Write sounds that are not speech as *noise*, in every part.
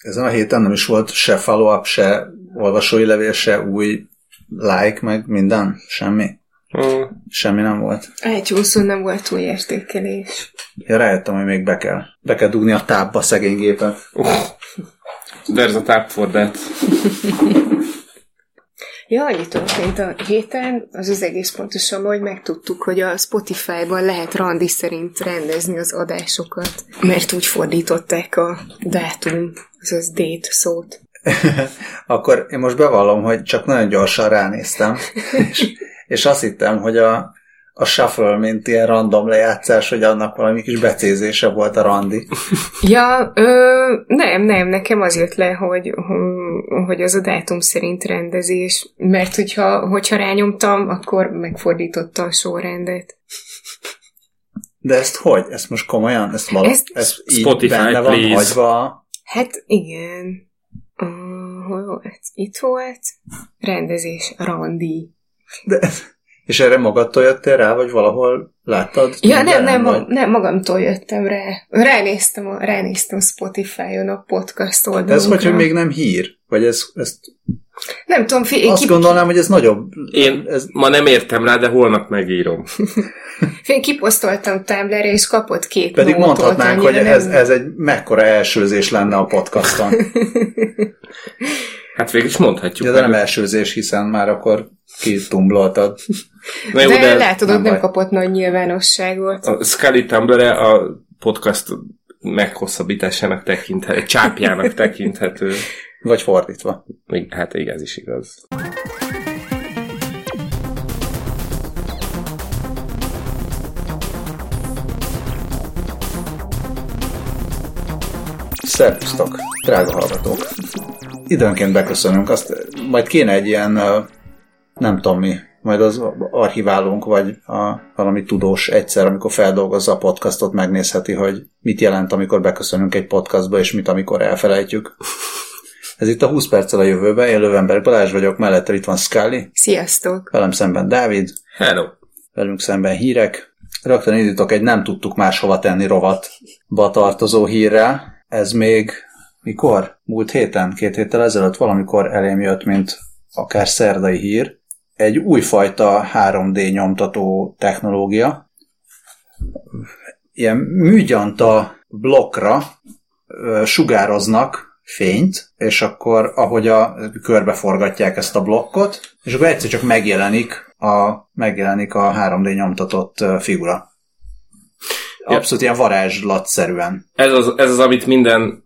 Ezen a héten nem is volt se follow-up, se olvasói levél, se új like, meg minden? Semmi? Hmm. Semmi nem volt. Elcsúszó nem volt új értékelés. Ja, rájöttem, hogy még be kell. Be kell dugni a tápba szegény gépet. There's a tap for that. *laughs* Ja, annyi történt a héten, az az egész pontosan, hogy megtudtuk, hogy a Spotify-ban lehet randi szerint rendezni az adásokat, mert úgy fordították a dátum, azaz date szót. *laughs* Akkor én most bevallom, hogy csak nagyon gyorsan ránéztem, és, és azt hittem, hogy a, a shuffle, mint ilyen random lejátszás, hogy annak valami kis becézése volt a randi. *laughs* Ja, ö, nem, nem, nekem az jött le, hogy, hogy az a dátum szerint rendezés, mert hogyha, hogyha rányomtam, akkor megfordította a sorrendet. De ezt hogy? Ezt most komolyan? Ezt, vala, Ezt- ezt így Spotify, benne van please. Hát hagyva? igen. Uh, hol volt? Itt volt. Rendezés, randi. De, és erre magadtól jöttél rá, vagy valahol láttad? Ja, nem, nem, vagy? ma, nem, magamtól jöttem rá. Ránéztem, a, ránéztem Spotify-on a podcast De oldalunkra. ez hogy, hogy még nem hír? Vagy ez, ezt Nem tudom, fi, azt ki, gondolnám, hogy ez nagyobb. Én ez, ma nem értem rá, de holnap megírom. *laughs* én kiposztoltam Tumblr-re, és kapott két pedig nótot, mondhatnánk, hogy annyira ez, nem- ez egy mekkora elsőzés lenne a podcaston. *laughs* Hát végül is mondhatjuk. De, de nem elsőzés, hiszen már akkor kitumbloltad. Na jó, de, de látod, nem nem kapott nagy nyilvánosságot. a Scully tumblr a podcast meghosszabbításának tekinthető, csápjának tekinthető. Vagy fordítva. Hát igen, ez is igaz. Szervusztok, drága hallgatók! Időnként beköszönünk, azt majd kéne egy ilyen, nem tudom mi, majd az archiválunk, vagy a, valami tudós egyszer, amikor feldolgozza a podcastot, megnézheti, hogy mit jelent, amikor beköszönünk egy podcastba, és mit, amikor elfelejtjük. Ez itt a 20 perccel a jövőbe, én Lövenberg Balázs vagyok, mellette itt van Scully, Sziasztok! velem szemben Dávid, Hello! velünk szemben hírek. Rögtön indítok egy nem tudtuk máshova tenni rovatba tartozó hírrel. Ez még mikor? Múlt héten, két héttel ezelőtt valamikor elém jött, mint akár szerdai hír. Egy újfajta 3D nyomtató technológia. Ilyen műgyanta blokkra sugároznak fényt, és akkor ahogy a körbeforgatják ezt a blokkot, és akkor egyszer csak megjelenik a, megjelenik a 3D nyomtatott figura. Abszolút ilyen varázslatszerűen. Ez az, ez az, amit minden,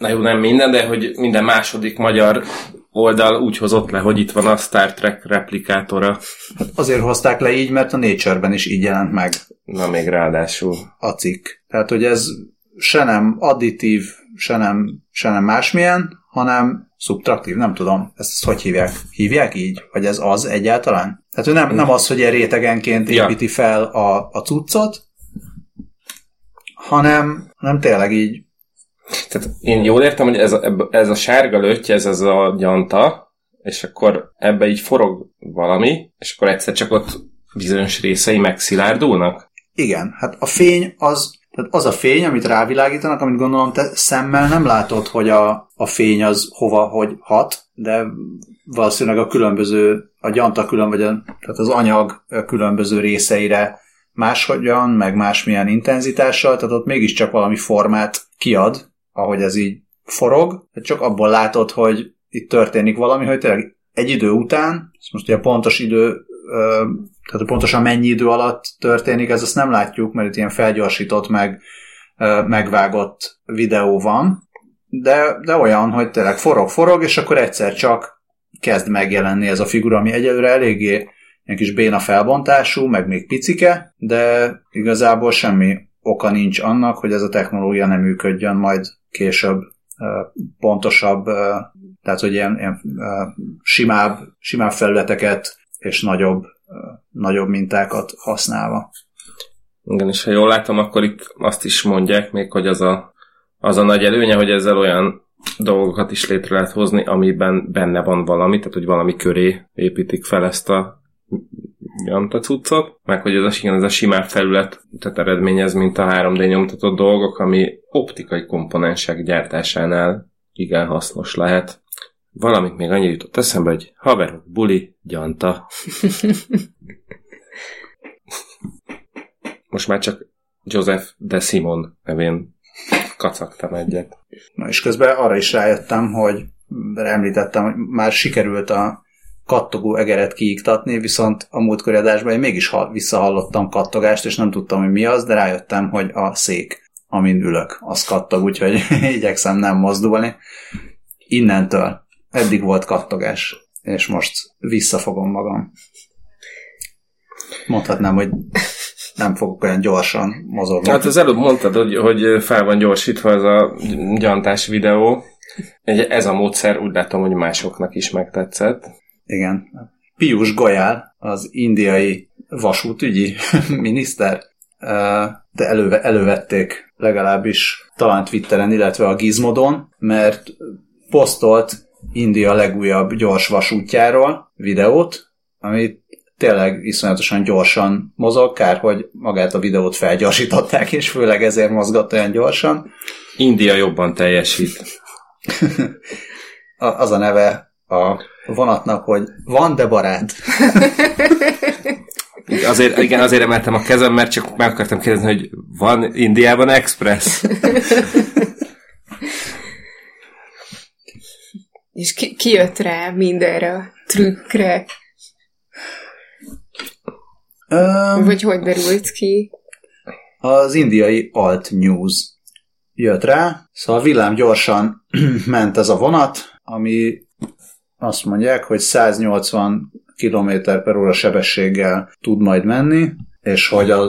na jó, nem minden, de hogy minden második magyar oldal úgy hozott le, hogy itt van a Star Trek replikátora. Azért hozták le így, mert a Nature-ben is így jelent meg Na még ráadásul. a cikk. Tehát, hogy ez se nem additív, se nem, se nem másmilyen, hanem szubtraktív, nem tudom, ezt, ezt hogy hívják? Hívják így? Vagy ez az egyáltalán? Tehát, hogy nem, nem az, hogy ilyen rétegenként építi fel a, a cuccot, hanem, hanem tényleg így Tehát én jól értem, hogy ez a, ez a sárga lötty, ez az a gyanta, és akkor ebbe így forog valami, és akkor egyszer csak ott bizonyos részei megszilárdulnak. Igen, hát a fény az, tehát az a fény, amit rávilágítanak, amit gondolom te szemmel nem látod, hogy a, a fény az hova, hogy hat, de valószínűleg a különböző, a gyanta külön, vagy a, tehát az anyag különböző részeire máshogyan, meg másmilyen intenzitással, tehát ott mégiscsak valami formát kiad, ahogy ez így forog, csak abból látod, hogy itt történik valami, hogy tényleg egy idő után, ezt most ugye a pontos idő, tehát pontosan mennyi idő alatt történik, ez azt nem látjuk, mert itt ilyen felgyorsított, meg megvágott videó van, de, de olyan, hogy tényleg forog-forog, és akkor egyszer csak kezd megjelenni ez a figura, ami egyelőre eléggé ilyen kis béna felbontású, meg még picike, de igazából semmi oka nincs annak, hogy ez a technológia nem működjön majd később pontosabb, tehát hogy ilyen, ilyen simább, simább felületeket és nagyobb, nagyobb mintákat használva. Igen, és ha jól látom, akkor itt azt is mondják még, hogy az a, az a nagy előnye, hogy ezzel olyan dolgokat is létre lehet hozni, amiben benne van valami, tehát hogy valami köré építik fel ezt a nyomta cuccot, meg hogy ez a, igen, ez a simább felület tehát eredményez, mint a 3D nyomtatott dolgok, ami optikai komponensek gyártásánál igen hasznos lehet. Valamit még annyit jutott eszembe, hogy haverok, buli, gyanta. *laughs* Most már csak Joseph de Simon nevén kacagtam egyet. Na és közben arra is rájöttem, hogy említettem, hogy már sikerült a kattogó egeret kiiktatni, viszont a múltkori adásban én mégis visszahallottam kattogást, és nem tudtam, hogy mi az, de rájöttem, hogy a szék, amin ülök, az kattog, úgyhogy *laughs* igyekszem nem mozdulni. Innentől eddig volt kattogás, és most visszafogom magam. Mondhatnám, hogy nem fogok olyan gyorsan mozogni. Hát az előbb mondtad, hogy, hogy fel van gyorsítva ez a gyantás videó. Ez a módszer úgy látom, hogy másoknak is megtetszett. Igen. Pius Goyal, az indiai vasútügyi *laughs* miniszter, de előve, elővették legalábbis talán Twitteren, illetve a Gizmodon, mert posztolt India legújabb gyors vasútjáról videót, amit tényleg iszonyatosan gyorsan mozog, kár, hogy magát a videót felgyorsították, és főleg ezért mozgott olyan gyorsan. India jobban teljesít. *laughs* az a neve a vonatnak, hogy van, de barát. Azért, igen, azért emeltem a kezem, mert csak meg akartam kérdezni, hogy van Indiában Express? És ki, ki jött rá mindenre a trükkre? Um, Vagy hogy derült ki? Az indiai Alt News jött rá, szóval villám gyorsan *clears throat* ment ez a vonat, ami azt mondják, hogy 180 km per óra sebességgel tud majd menni, és hogy a,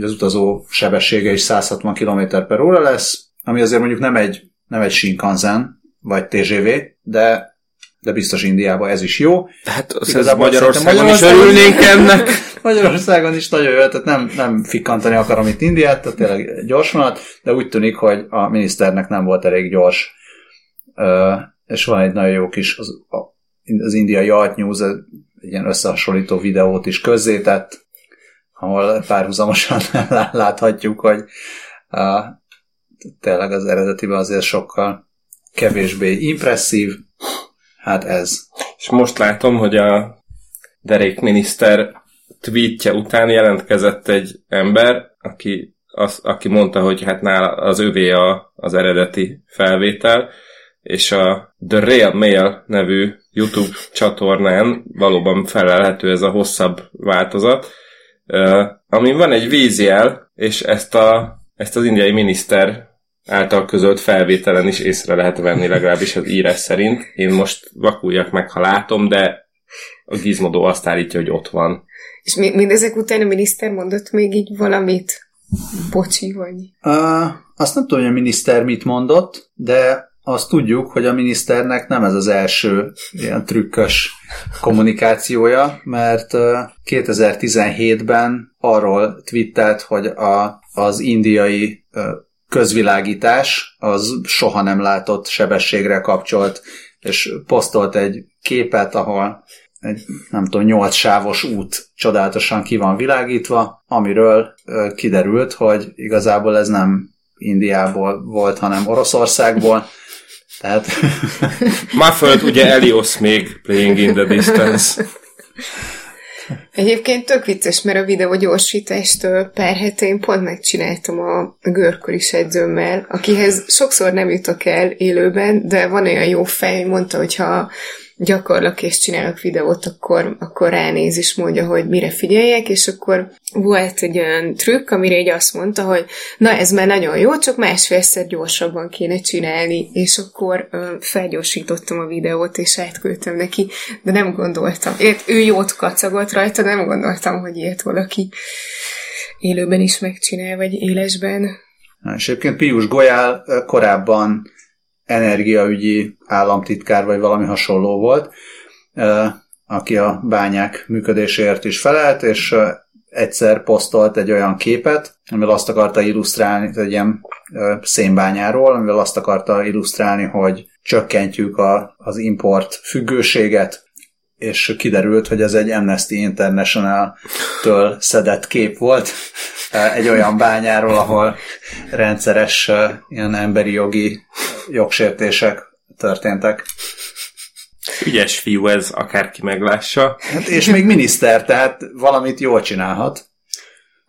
az utazó sebessége is 160 km per óra lesz, ami azért mondjuk nem egy, nem egy Shinkansen, vagy TGV, de de biztos Indiában ez is jó. Hát ez Magyarországon, Magyarországon is örülnénk ennek. *laughs* Magyarországon is nagyon jó, tehát nem, nem fikkantani akarom itt Indiát, tehát tényleg gyors vonat, de úgy tűnik, hogy a miniszternek nem volt elég gyors. És van egy nagyon jó kis, az, az indiai Alt News egy ilyen összehasonlító videót is közzétett, ahol párhuzamosan *laughs* láthatjuk, hogy tényleg az eredetiben azért sokkal kevésbé impresszív, Hát ez. És most látom, hogy a derék miniszter tweetje után jelentkezett egy ember, aki, az, aki mondta, hogy hát nála az övé a, az eredeti felvétel, és a The Real Mail nevű YouTube csatornán valóban felelhető ez a hosszabb változat, ami van egy vízjel, és ezt, a, ezt az indiai miniszter által közölt felvételen is észre lehet venni, legalábbis az írás szerint. Én most vakuljak meg, ha látom, de a Gizmodo azt állítja, hogy ott van. És mi, mindezek után a miniszter mondott még így valamit? Bocsi, vagy? Uh, azt nem tudom, hogy a miniszter mit mondott, de azt tudjuk, hogy a miniszternek nem ez az első ilyen trükkös kommunikációja, mert 2017-ben arról twittelt, hogy a, az indiai közvilágítás az soha nem látott sebességre kapcsolt, és posztolt egy képet, ahol egy, nem tudom, nyolc sávos út csodálatosan ki van világítva, amiről kiderült, hogy igazából ez nem Indiából volt, hanem Oroszországból. *laughs* Tehát... *laughs* Muffled ugye Elios még playing in the distance. Egyébként tök vicces, mert a videó gyorsítást pár hete én pont megcsináltam a görkölis edzőmmel, akihez sokszor nem jutok el élőben, de van olyan jó fej, mondta, hogyha gyakorlak és csinálok videót, akkor, akkor ránéz és mondja, hogy mire figyeljek, és akkor volt egy olyan trükk, amire így azt mondta, hogy na ez már nagyon jó, csak másfélszer gyorsabban kéne csinálni, és akkor ö, felgyorsítottam a videót, és átküldtem neki, de nem gondoltam. Ért, ő jót kacagott rajta, nem gondoltam, hogy ilyet valaki élőben is megcsinál, vagy élesben. És egyébként Pius Golyál korábban energiaügyi államtitkár, vagy valami hasonló volt, aki a bányák működéséért is felelt, és egyszer posztolt egy olyan képet, amivel azt akarta illusztrálni, egy ilyen szénbányáról, amivel azt akarta illusztrálni, hogy csökkentjük a, az import függőséget, és kiderült, hogy ez egy Amnesty International-től szedett kép volt, egy olyan bányáról, ahol rendszeres ilyen emberi jogi jogsértések történtek. Ügyes fiú ez, akárki meglássa. Hát, és még miniszter, tehát valamit jól csinálhat.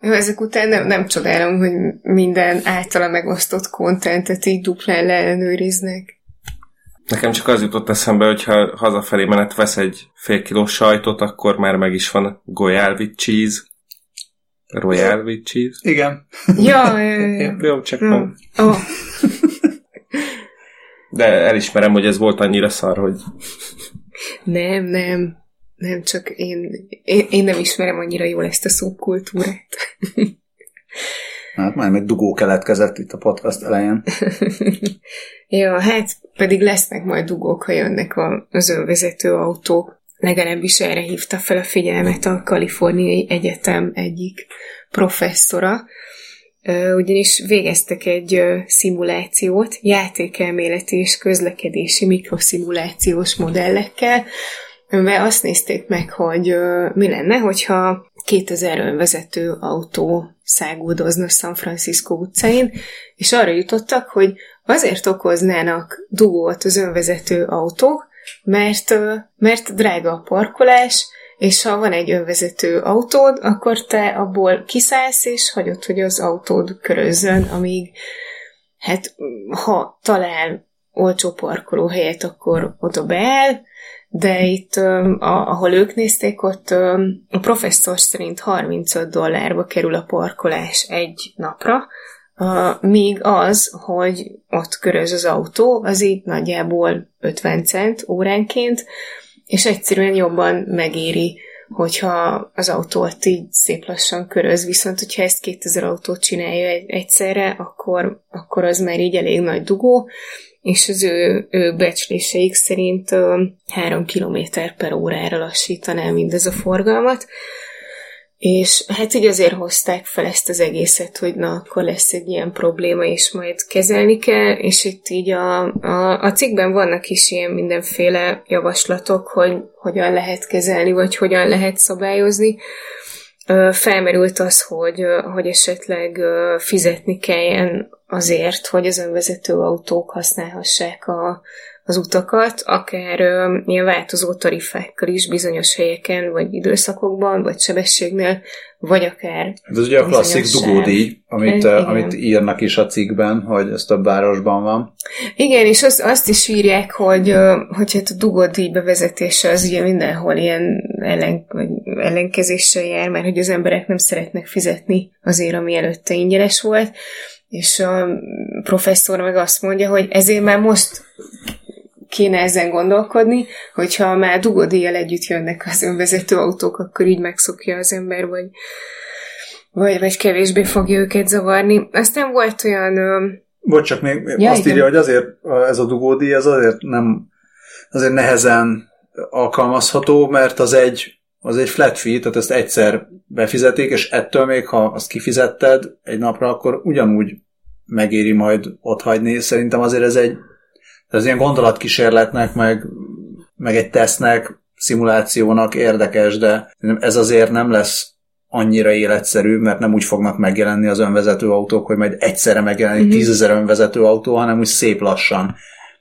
Jó, ezek után nem, nem csodálom, hogy minden általa megosztott kontentet így duplán leellenőriznek. Nekem csak az jutott eszembe, hogy ha hazafelé menet vesz egy fél kiló sajtot, akkor már meg is van golyál with cheese. Royal with cheese. Igen. Ja. Jó, csak ja. nem. Oh, De elismerem, hogy ez volt annyira szar, hogy nem, nem. Nem, csak én, én, én nem ismerem annyira jól ezt a szubkultúrát. Hát majd meg dugó keletkezett itt a podcast elején. *laughs* ja, hát pedig lesznek majd dugók, ha jönnek a, az önvezető autók. Legalábbis erre hívta fel a figyelmet a Kaliforniai Egyetem egyik professzora, ugyanis végeztek egy szimulációt, játékelméleti és közlekedési mikroszimulációs modellekkel, amivel azt nézték meg, hogy mi lenne, hogyha 2000 önvezető autó száguldozna San Francisco utcáin, és arra jutottak, hogy azért okoznának dugót az önvezető autók, mert, mert drága a parkolás, és ha van egy önvezető autód, akkor te abból kiszállsz, és hagyod, hogy az autód körözzön, amíg hát ha talál olcsó parkolóhelyet, akkor oda beáll, de itt, ahol ők nézték, ott a professzor szerint 35 dollárba kerül a parkolás egy napra, míg az, hogy ott köröz az autó, az így nagyjából 50 cent óránként, és egyszerűen jobban megéri, hogyha az autót így szép lassan köröz, viszont hogyha ezt 2000 autót csinálja egy- egyszerre, akkor, akkor az már így elég nagy dugó, és az ő, ő becsléseik szerint 3 km per órára lassítaná mindez a forgalmat, és hát így azért hozták fel ezt az egészet, hogy na, akkor lesz egy ilyen probléma, és majd kezelni kell, és itt így a, a, a cikkben vannak is ilyen mindenféle javaslatok, hogy hogyan lehet kezelni, vagy hogyan lehet szabályozni. Felmerült az, hogy, hogy esetleg fizetni kelljen azért, hogy az önvezető autók használhassák a, az utakat, akár ilyen változó tarifákkal is bizonyos helyeken, vagy időszakokban, vagy sebességnél, vagy akár Ez ugye a klasszik dugódíj, amit, Igen. amit írnak is a cikkben, hogy ez több városban van. Igen, és azt, azt is írják, hogy, hogy hát a dugódíj bevezetése az ugye mindenhol ilyen ellen, vagy ellenkezéssel jár, mert hogy az emberek nem szeretnek fizetni azért, ami előtte ingyenes volt, és a professzor meg azt mondja, hogy ezért már most kéne ezen gondolkodni, hogyha már dugódíjjal együtt jönnek az önvezető autók, akkor így megszokja az ember, vagy, vagy, vagy kevésbé fogja őket zavarni. Aztán volt olyan Bocs, csak még ja, azt igen. írja, hogy azért ez a dugódíj, ez azért nem, azért nehezen alkalmazható, mert az egy, az egy flat fee, tehát ezt egyszer befizetik, és ettől még, ha azt kifizetted egy napra, akkor ugyanúgy megéri majd ott hagyni. Szerintem azért ez egy ez ilyen gondolatkísérletnek, meg, meg egy tesznek, szimulációnak érdekes, de ez azért nem lesz annyira életszerű, mert nem úgy fognak megjelenni az önvezető autók, hogy majd egyszerre megjelenik Mhm. tízezer önvezető autó, hanem úgy szép lassan.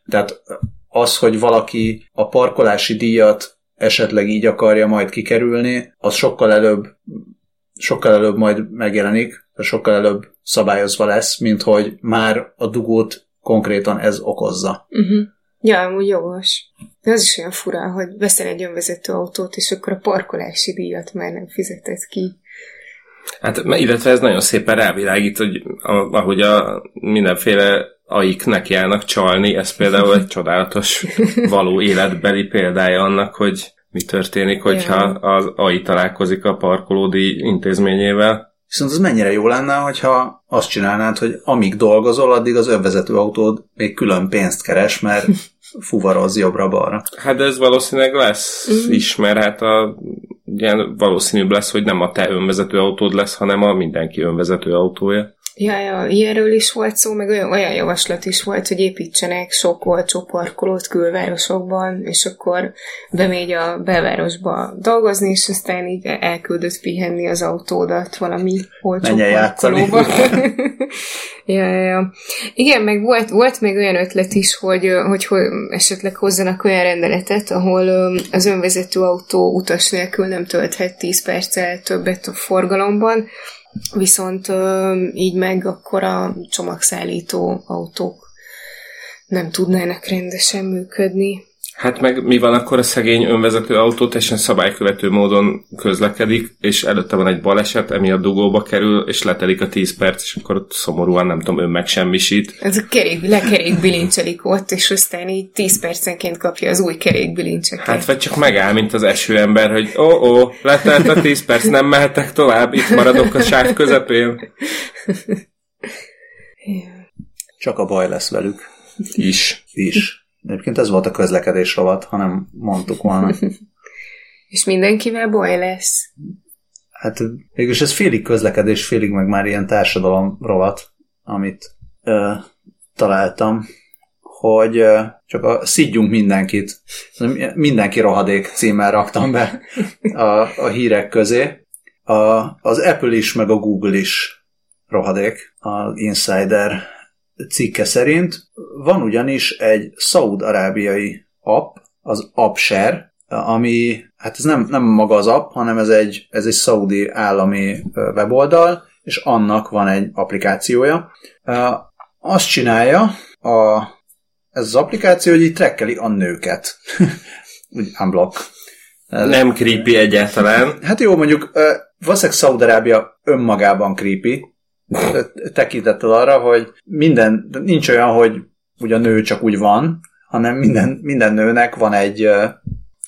Tehát az, hogy valaki a parkolási díjat esetleg így akarja majd kikerülni, az sokkal előbb sokkal előbb majd megjelenik, sokkal előbb szabályozva lesz, mint hogy már a dugót konkrétan ez okozza. Uh-huh. Ja, amúgy jogos. De az is olyan fura, hogy veszel egy önvezető autót, és akkor a parkolási díjat már nem fizeted ki. Hát, illetve ez nagyon szépen rávilágít, hogy a, ahogy a mindenféle aik nekiállnak csalni, ez például egy csodálatos *laughs* való életbeli példája annak, hogy mi történik, hogyha az AI találkozik a parkolódi intézményével. Viszont az mennyire jó lenne, hogyha azt csinálnád, hogy amíg dolgozol, addig az önvezető autód még külön pénzt keres, mert *laughs* fuvaroz jobbra-balra. Hát ez valószínűleg lesz Mhm. is, mert hát a, ugye valószínűbb lesz, hogy nem a te önvezető autód lesz, hanem a mindenki önvezető autója. Ja, ja, ilyenről is volt szó, meg olyan, olyan javaslat is volt, hogy építsenek sok olcsó parkolót külvárosokban, és akkor bemegy a belvárosba dolgozni, és aztán így elküldött pihenni az autódat valami olcsó Menjen parkolóba. *laughs* ja, ja, ja. Igen, meg volt, volt még olyan ötlet is, hogy, hogy, hogy esetleg hozzanak olyan rendeletet, ahol az önvezető autó utas nélkül nem tölthet 10 perccel többet a forgalomban, viszont így meg akkor a csomagszállító autók nem tudnának rendesen működni. Hát meg mi van akkor a szegény önvezető autó teljesen szabálykövető módon közlekedik, és előtte van egy baleset, emiatt dugóba kerül, és letelik a 10 perc, és akkor ott szomorúan, nem tudom, ön megsemmisít. Ez a kerék, lekerék bilincselik ott, és aztán így 10 percenként kapja az új kerék bilincseket. Hát vagy csak megáll, mint az eső ember, hogy ó, oh, ó, letelt a 10 perc, nem mehetek tovább, itt maradok a sáv közepén. Csak a baj lesz velük. Is. Is. Egyébként ez volt a közlekedés rovat, hanem mondtuk volna. *laughs* És mindenkivel baj lesz. Hát végülis ez félig közlekedés, félig meg már ilyen társadalom rovat, amit ö, találtam, hogy ö, csak a szidjunk mindenkit, mindenki rohadék címmel raktam be a, a hírek közé. A, az Apple is, meg a Google is rohadék, az Insider cikke szerint. Van ugyanis egy szaud-arábiai app, az AppShare, ami, hát ez nem, nem maga az app, hanem ez egy, ez egy szaudi állami weboldal, és annak van egy applikációja. Azt csinálja a, ez az applikáció, hogy így trekkeli a nőket. *laughs* Úgy unblock. Nem creepy egyáltalán. Hát jó, mondjuk valószínűleg Szaudarábia önmagában creepy, tekintettel arra, hogy minden, nincs olyan, hogy ugye a nő csak úgy van, hanem minden, minden nőnek van egy uh,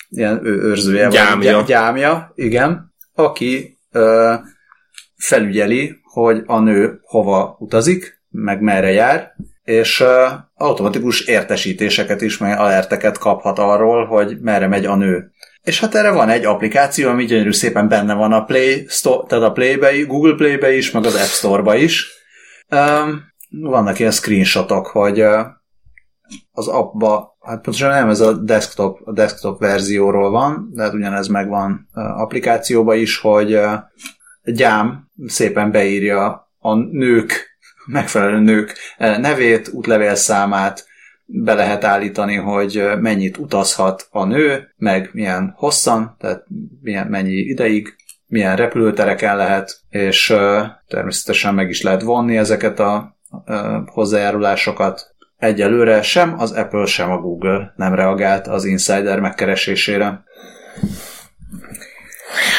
ilyen őrzője, gyámja. vagy gyámja, igen, aki uh, felügyeli, hogy a nő hova utazik, meg merre jár, és uh, automatikus értesítéseket is, meg alerteket kaphat arról, hogy merre megy a nő. És hát erre van egy applikáció, ami gyönyörű szépen benne van a Play Store, tehát a Play-be, Google Play-be is, meg az App Store-ba is. Um, vannak ilyen screenshotok, hogy az appba, hát pontosan nem ez a desktop, a desktop verzióról van, de hát ugyanez megvan applikációba is, hogy gyám szépen beírja a nők, megfelelő nők nevét, útlevélszámát, be lehet állítani, hogy mennyit utazhat a nő, meg milyen hosszan, tehát milyen, mennyi ideig, milyen repülőtereken lehet, és természetesen meg is lehet vonni ezeket a hozzájárulásokat. Egyelőre sem az Apple, sem a Google nem reagált az Insider megkeresésére.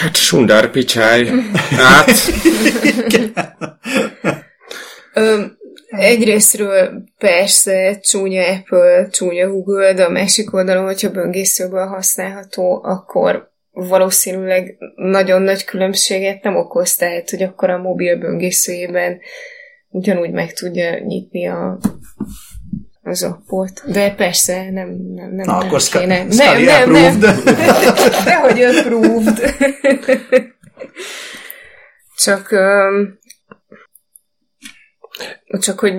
Hát sundár picsáj. Hát. Egyrésztről persze csúnya Apple, csúnya Google, de a másik oldalon, hogyha böngészőből használható, akkor valószínűleg nagyon nagy különbséget nem okoz, tehát hogy akkor a mobil böngészőjében ugyanúgy meg tudja nyitni a, az appot. De persze, nem, nem, nem, Na, nem akkor kéne. Scully nem, nem, nem. approved. Dehogy approved. *laughs* Csak um, csak hogy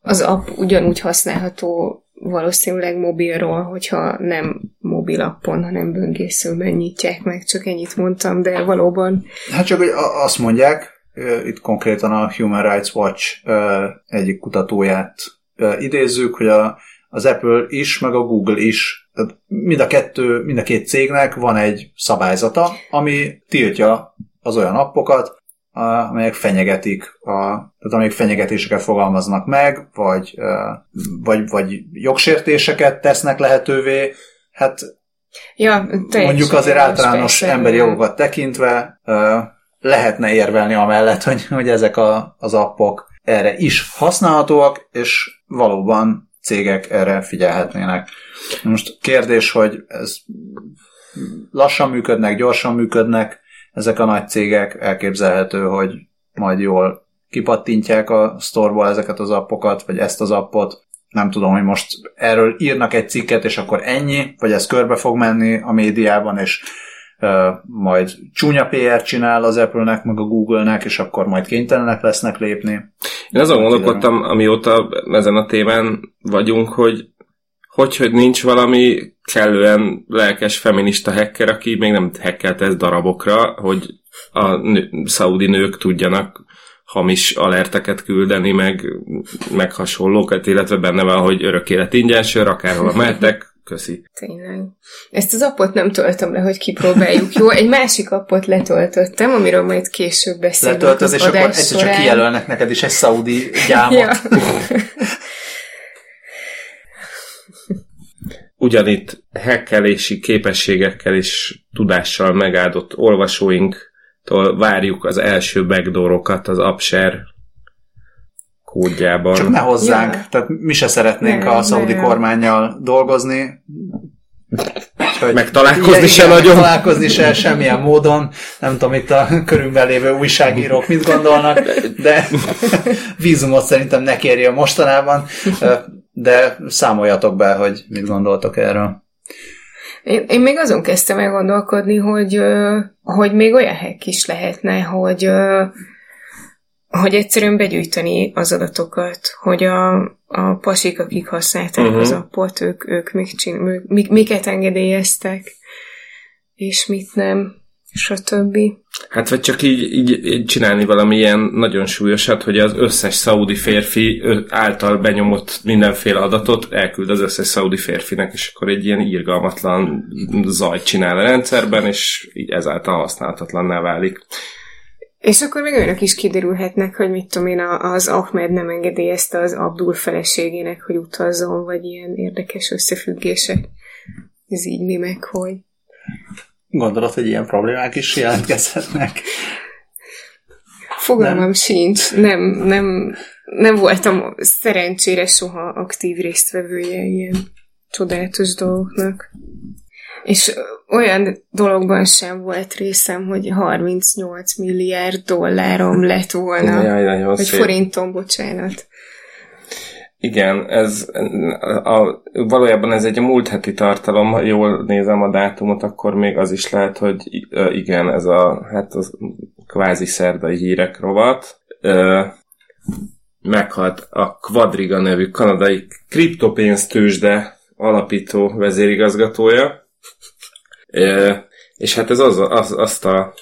az app ugyanúgy használható valószínűleg mobilról, hogyha nem mobil appon, hanem böngészőben nyitják meg, csak ennyit mondtam, de valóban. Hát csak, hogy azt mondják, itt konkrétan a Human Rights Watch egyik kutatóját idézzük, hogy a, az Apple is, meg a Google is, tehát mind a kettő, mind a két cégnek van egy szabályzata, ami tiltja az olyan appokat, amelyek fenyegetik, a, tehát amelyek fenyegetéseket fogalmaznak meg, vagy, vagy, vagy jogsértéseket tesznek lehetővé. Hát ja, mondjuk azért általános persze, emberi jogokat tekintve lehetne érvelni amellett, hogy, hogy ezek a, az appok erre is használhatóak, és valóban cégek erre figyelhetnének. Most kérdés, hogy ez lassan működnek, gyorsan működnek, ezek a nagy cégek, elképzelhető, hogy majd jól kipattintják a sztorból ezeket az appokat, vagy ezt az appot. Nem tudom, hogy most erről írnak egy cikket, és akkor ennyi, vagy ez körbe fog menni a médiában, és majd csúnya PR csinál az Apple-nek, meg a Google-nek, és akkor majd kénytelenek lesznek lépni. Én azon gondolkodtam, amióta ezen a témán vagyunk, hogy hogy, hogy nincs valami kellően lelkes feminista hacker, aki még nem hackelt ez darabokra, hogy a nő, szaudi nők tudjanak hamis alerteket küldeni, meg, meg hasonlókat, illetve benne van, hogy örök élet ingyen sör, akárhol mehetek, köszi. Tényleg. Ezt az appot nem töltöm le, hogy kipróbáljuk. Jó, egy másik appot letöltöttem, amiről majd később beszélünk Letöltöd, és akkor egyszer csak kijelölnek neked is egy szaudi gyámot. Ja. *laughs* Ugyanitt hekkelési képességekkel és tudással megáldott olvasóinktól várjuk az első backdoorokat az AppShare kódjában. Csak ne hozzánk, ja. tehát mi se szeretnénk ne, a szaudi ne. kormányjal dolgozni. Hogy meg találkozni se nagyon. Találkozni se semmilyen módon. Nem tudom, itt a körünkben lévő újságírók mit gondolnak, de *laughs* vízumot szerintem ne kérje mostanában de számoljatok be, hogy mit gondoltok erről. Én, én még azon kezdtem el gondolkodni, hogy, hogy még olyan hek is lehetne, hogy, hogy egyszerűen begyűjteni az adatokat, hogy a, a pasik, akik használták uh-huh. az appot, ők, ők mik csin, mik, miket engedélyeztek, és mit nem stb. Hát vagy csak így, így, így csinálni valami ilyen nagyon súlyosat, hogy az összes szaudi férfi által benyomott mindenféle adatot elküld az összes szaudi férfinek, és akkor egy ilyen írgalmatlan zajt csinál a rendszerben, és így ezáltal használhatatlanná válik. És akkor még olyanok is kiderülhetnek, hogy mit tudom én, az Ahmed nem engedélyezte az Abdul feleségének, hogy utazzon, vagy ilyen érdekes összefüggések. Ez így mi meg, hogy... Gondolod, hogy ilyen problémák is jelentkezhetnek? Fogalmam nem? sincs. Nem, nem, nem voltam szerencsére soha aktív résztvevője ilyen csodálatos dolgoknak. És olyan dologban sem volt részem, hogy 38 milliárd dollárom lett volna. Jaj, nagyon vagy szép. forintom, bocsánat. Igen, ez a, valójában ez egy múlt heti tartalom, ha jól nézem a dátumot, akkor még az is lehet, hogy igen, ez a hát az kvázi szerdai hírek rovat. Meghalt a Quadriga nevű kanadai kriptopénztősde alapító vezérigazgatója. És hát ez az, az, azt a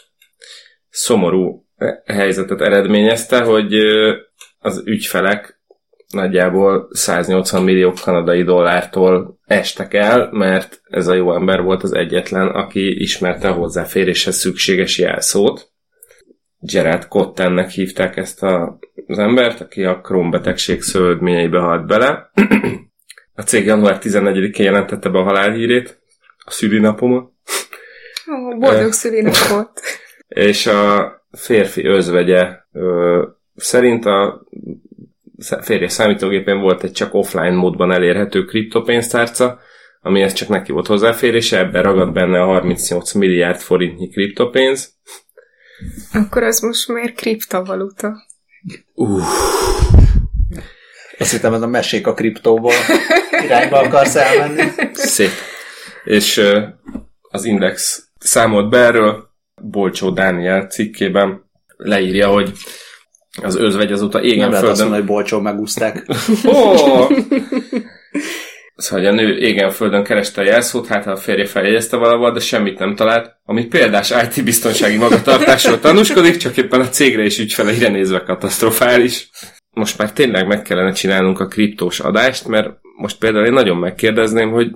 szomorú helyzetet eredményezte, hogy az ügyfelek nagyjából 180 millió kanadai dollártól estek el, mert ez a jó ember volt az egyetlen, aki ismerte a hozzáféréshez szükséges jelszót. Gerard Cottennek hívták ezt a, az embert, aki a Crohn betegség szövődményeibe halt bele. A cég január 14-én jelentette be a halálhírét, a szülinapomot. Ó, boldog szülinapot! *laughs* És a férfi özvegye ö, szerint a férje számítógépén volt egy csak offline módban elérhető kriptopénztárca, amihez csak neki volt hozzáférése, ebben ragadt benne a 38 milliárd forintnyi kriptopénz. Akkor az most már kriptovaluta. Uh. Azt hittem, ez a mesék a kriptóból irányba akarsz elmenni. Szép. És az Index számolt be erről, Bolcsó Dániel cikkében leírja, hogy az özvegy azóta égen Nem földön... Nem hogy bolcsó megúzták. oh! *laughs* Szóval a nő égen földön kereste a jelszót, hát a férje feljegyezte valahol, de semmit nem talált, ami példás IT biztonsági magatartásról tanúskodik, csak éppen a cégre és ügyfeleire nézve katasztrofális. Most már tényleg meg kellene csinálnunk a kriptós adást, mert most például én nagyon megkérdezném, hogy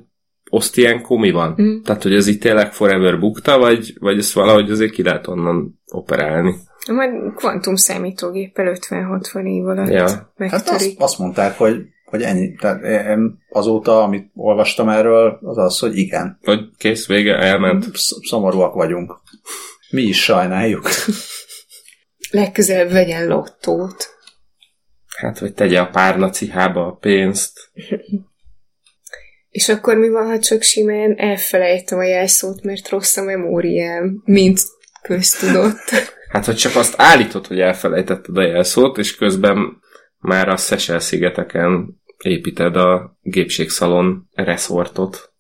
Osztienko mi van? Mm. Tehát, hogy ez itt tényleg forever bukta, vagy, vagy ezt valahogy azért ki lehet onnan operálni? Majd kvantum számítógéppel 50-60 év alatt ja. Hát azt, azt mondták, hogy, hogy ennyi. Tehát én azóta, amit olvastam erről, az az, hogy igen. Hogy kész, vége, elment. Szomorúak vagyunk. Mi is sajnáljuk. *laughs* Legközelebb vegyen lottót. Hát, vagy tegye a párna cihába a pénzt. És akkor mi van, ha csak simán elfelejtem a jelszót, mert rossz a memóriám, mint köztudott. *laughs* Hát, hogy csak azt állítod, hogy elfelejtetted a jelszót, és közben már a Szesel szigeteken építed a gépségszalon reszortot.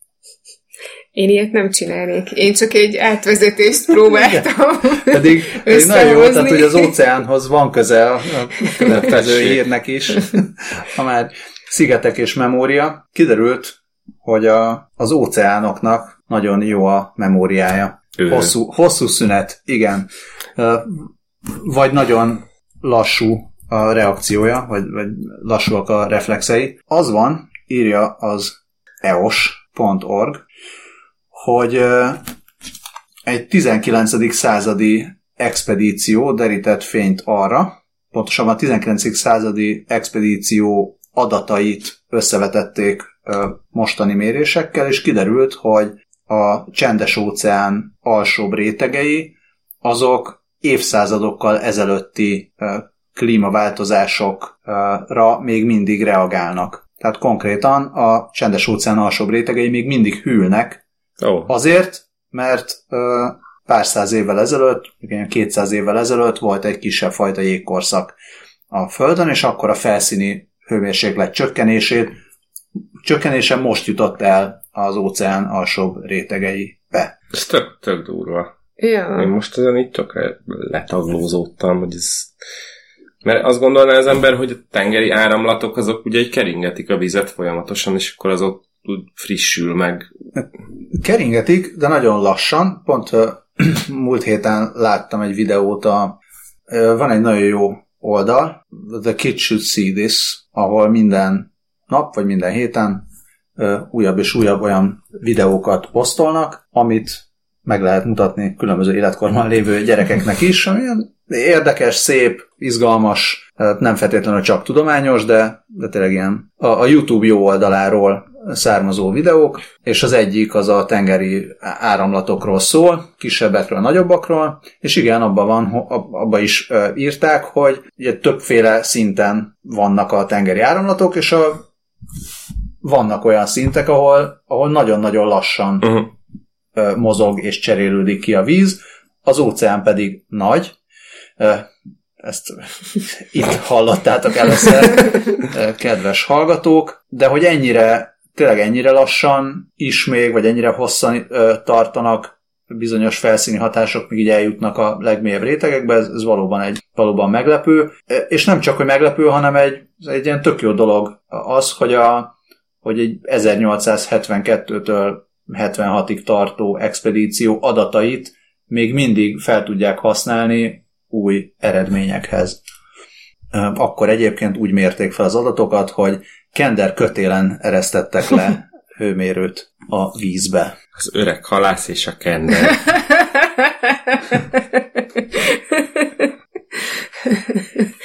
Én ilyet nem csinálnék. Én csak egy átvezetést *laughs* próbáltam Pedig, nagyon jó, tehát hogy az óceánhoz van köze a következő hírnek is, *laughs* ha már szigetek és memória. Kiderült, hogy a, az óceánoknak nagyon jó a memóriája. Ő. Hosszú, hosszú szünet, igen. Vagy nagyon lassú a reakciója, vagy, vagy lassúak a reflexei. Az van, írja az eos.org, hogy egy 19. századi expedíció derített fényt arra, pontosabban a 19. századi expedíció adatait összevetették mostani mérésekkel, és kiderült, hogy a csendes óceán alsóbb rétegei, azok évszázadokkal ezelőtti klímaváltozásokra még mindig reagálnak. Tehát konkrétan a csendes óceán alsóbb rétegei még mindig hűlnek, Ó, Azért, mert ö, pár száz évvel ezelőtt, igen, 200 évvel ezelőtt volt egy kisebb fajta jégkorszak a Földön, és akkor a felszíni hőmérséklet csökkenését, csökkenése most jutott el az óceán alsóbb rétegeibe. ez tök, tök durva. Én Ja. most ezen így csak letaglózódtam, hogy ez... Mert azt gondolná az ember, hogy a tengeri áramlatok azok ugye egy keringetik a vizet folyamatosan, és akkor azok úgy frissül meg. Keringetik, de nagyon lassan. Pont *clears throat* múlt héten láttam egy videót, a, van egy nagyon jó oldal, The Kids Should See This, ahol minden nap, vagy minden héten újabb és újabb olyan videókat posztolnak, amit meg lehet mutatni különböző életkorban lévő gyerekeknek is, ami érdekes, szép, izgalmas, tehát nem feltétlenül csak tudományos, de, de tényleg ilyen a, a YouTube jó oldaláról származó videók, és az egyik az a tengeri áramlatokról szól, kisebbekről, nagyobbakról, és igen, abban van, ab- abba is írták, hogy ugye többféle szinten vannak a tengeri áramlatok, és a, vannak olyan szintek, ahol, ahol nagyon-nagyon lassan Uh-huh. Mozog és cserélődik ki a víz, az óceán pedig nagy. Ezt *laughs* itt hallottátok először, kedves hallgatók, de hogy ennyire, tényleg ennyire lassan is még, vagy ennyire hosszan tartanak bizonyos felszíni hatások, míg így eljutnak a legmélyebb rétegekbe, ez, ez valóban egy valóban meglepő. És nem csak, hogy meglepő, hanem egy, egy ilyen tök jó dolog az, hogy, a, hogy egy 1872-től 76-ig tartó expedíció adatait még mindig fel tudják használni új eredményekhez. Akkor egyébként úgy mérték fel az adatokat, hogy kender kötélen eresztettek le *laughs* hőmérőt a vízbe. Az öreg halász és a kender. *laughs*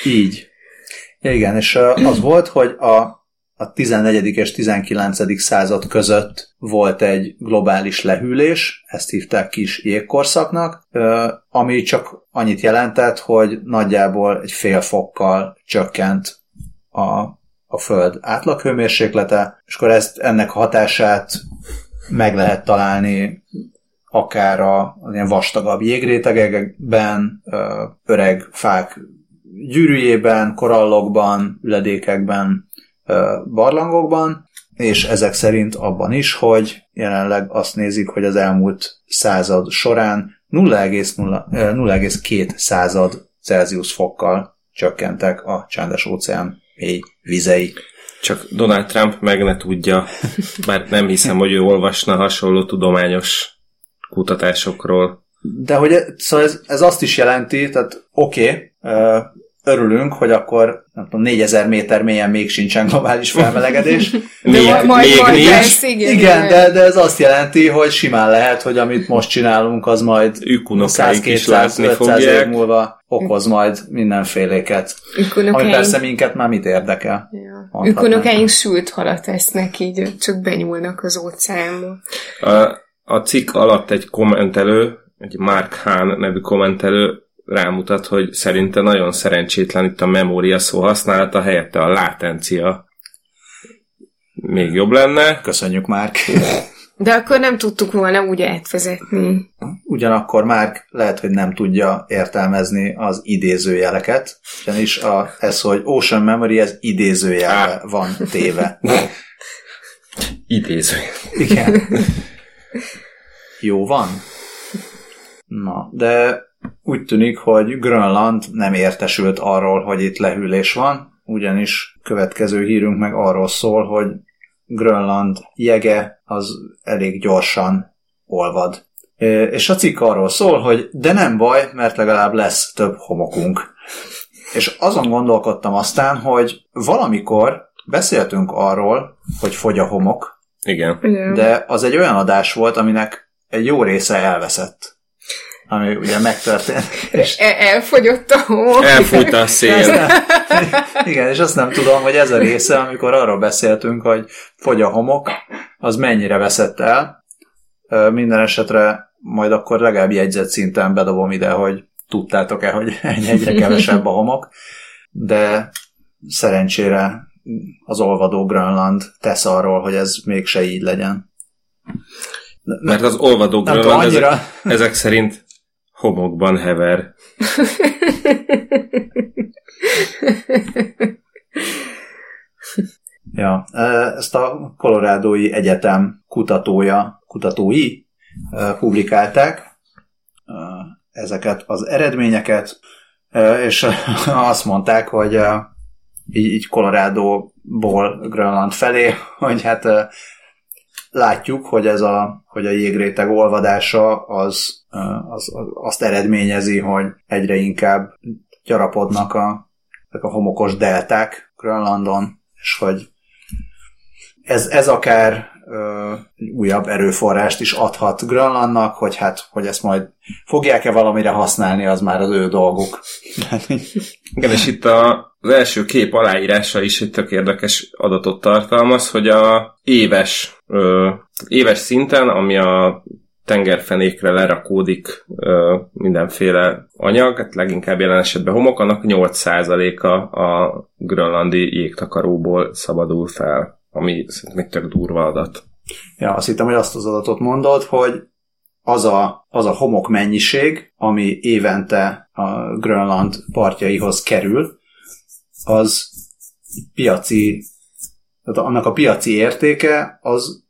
Így. Igen, és az volt, hogy a, a 14. és 19. század között volt egy globális lehűlés, ezt hívták kis jégkorszaknak, ami csak annyit jelentett, hogy nagyjából egy fél fokkal csökkent a, a Föld átlaghőmérséklete, és akkor ezt, ennek hatását meg lehet találni akár a, ilyen vastagabb jégrétegekben, öreg fák gyűrűjében, korallokban, üledékekben, barlangokban, és ezek szerint abban is, hogy jelenleg azt nézik, hogy az elmúlt század során 0,0 ö, 0,2 század Celsius fokkal csökkentek a csendes óceán mély vizei. Csak Donald Trump meg ne tudja, *laughs* bár nem hiszem, hogy ő olvasna hasonló tudományos kutatásokról. De hogy e- szóval ez, ez azt is jelenti, tehát oké, okay, örülünk, hogy akkor nem tudom, 4000 méter mélyen még sincsen globális felmelegedés. *laughs* De Még, majd, még majd nincs. lesz, igen. Igen, de, de ez azt jelenti, hogy simán lehet, hogy amit most csinálunk, az majd Ők unokáik is látni 100-200 év múlva okoz majd mindenféléket. Ami Ükunokáink, persze minket már mit érdekel. ja. Ükunokáink sült halat esznek, így csak benyúlnak az óceánba. A, a cikk alatt egy kommentelő, egy Mark Hahn nevű kommentelő rámutat, hogy szerinte nagyon szerencsétlen itt a memória szó használata, helyette a látencia még jobb lenne. Köszönjük, Márk. De akkor nem tudtuk volna úgy átvezetni. Ugyanakkor Márk lehet, hogy nem tudja értelmezni az idézőjeleket, ugyanis a, ez, hogy Ocean Memory, ez idézőjelre van téve. Idéző. Igen. Jó van? Na, de úgy tűnik, hogy Grönland nem értesült arról, hogy itt lehűlés van, ugyanis következő hírünk meg arról szól, hogy Grönland jege az elég gyorsan olvad. És a cikk arról szól, hogy de nem baj, mert legalább lesz több homokunk. És azon gondolkodtam aztán, hogy valamikor beszéltünk arról, hogy fogy a homok, Igen. Igen. de az egy olyan adás volt, aminek egy jó része elveszett. Ami ugye megtörtént. *laughs* És E- elfogyott a hó. Elfújta a *laughs* szél. nem, *laughs* igen, és azt nem tudom, hogy ez a része, amikor arról beszéltünk, hogy fogy a homok, az mennyire veszett el. Minden esetre majd akkor legalább jegyzett szinten bedobom ide, hogy tudtátok-e, hogy egyre kevesebb a homok, de szerencsére az olvadó Grönland tesz arról, hogy ez mégse így legyen. Mert az olvadó tudom, Grönland annyira... ezek, ezek szerint homokban hever. *laughs* Ja, ezt a Colorádói Egyetem kutatója, kutatói publikálták ezeket az eredményeket, és *laughs* azt mondták, hogy így, így Colorado-ból Grönland felé, *laughs* hogy hát látjuk, hogy ez a, hogy a jégréteg olvadása az, az, az azt eredményezi, hogy egyre inkább gyarapodnak a, a homokos delták Grönlandon, és hogy ez, ez akár ö, újabb erőforrást is adhat Grönlandnak, hogy hát, hogy ezt majd fogják-e valamire használni, az már az ő dolguk. *laughs* Igen, és itt a, az első kép aláírása is egy tök érdekes adatot tartalmaz, hogy a éves, ö, éves szinten, ami a tengerfenékre lerakódik ö, mindenféle anyag, hát leginkább jelen esetben homok, annak 8%-a a grönlandi jégtakaróból szabadul fel, ami szerintem egy tök durva adat. Ja, azt hittem, hogy azt az adatot mondod, hogy az a, az a homok mennyiség, ami évente a Grönland partjaihoz kerül, az piaci, tehát annak a piaci értéke az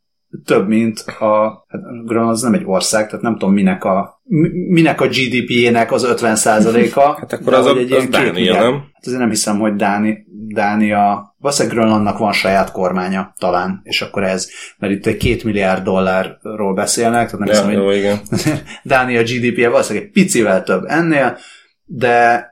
több, mint a, hát Grönland az nem egy ország, tehát nem tudom minek a, mi- minek a GDP-jének az 50%-a. Hát akkor az, a, egy ilyen az két Dánia, milliárd- nem? Hát azért nem hiszem, hogy Dáni, Dánia, valószínűleg Grönlandnak van saját kormánya talán, és akkor ez, mert itt egy két milliárd dollárról beszélnek, tehát nem Ja, hiszem, hogy igen. *laughs* Dánia GDP-je valószínűleg egy picivel több ennél, de,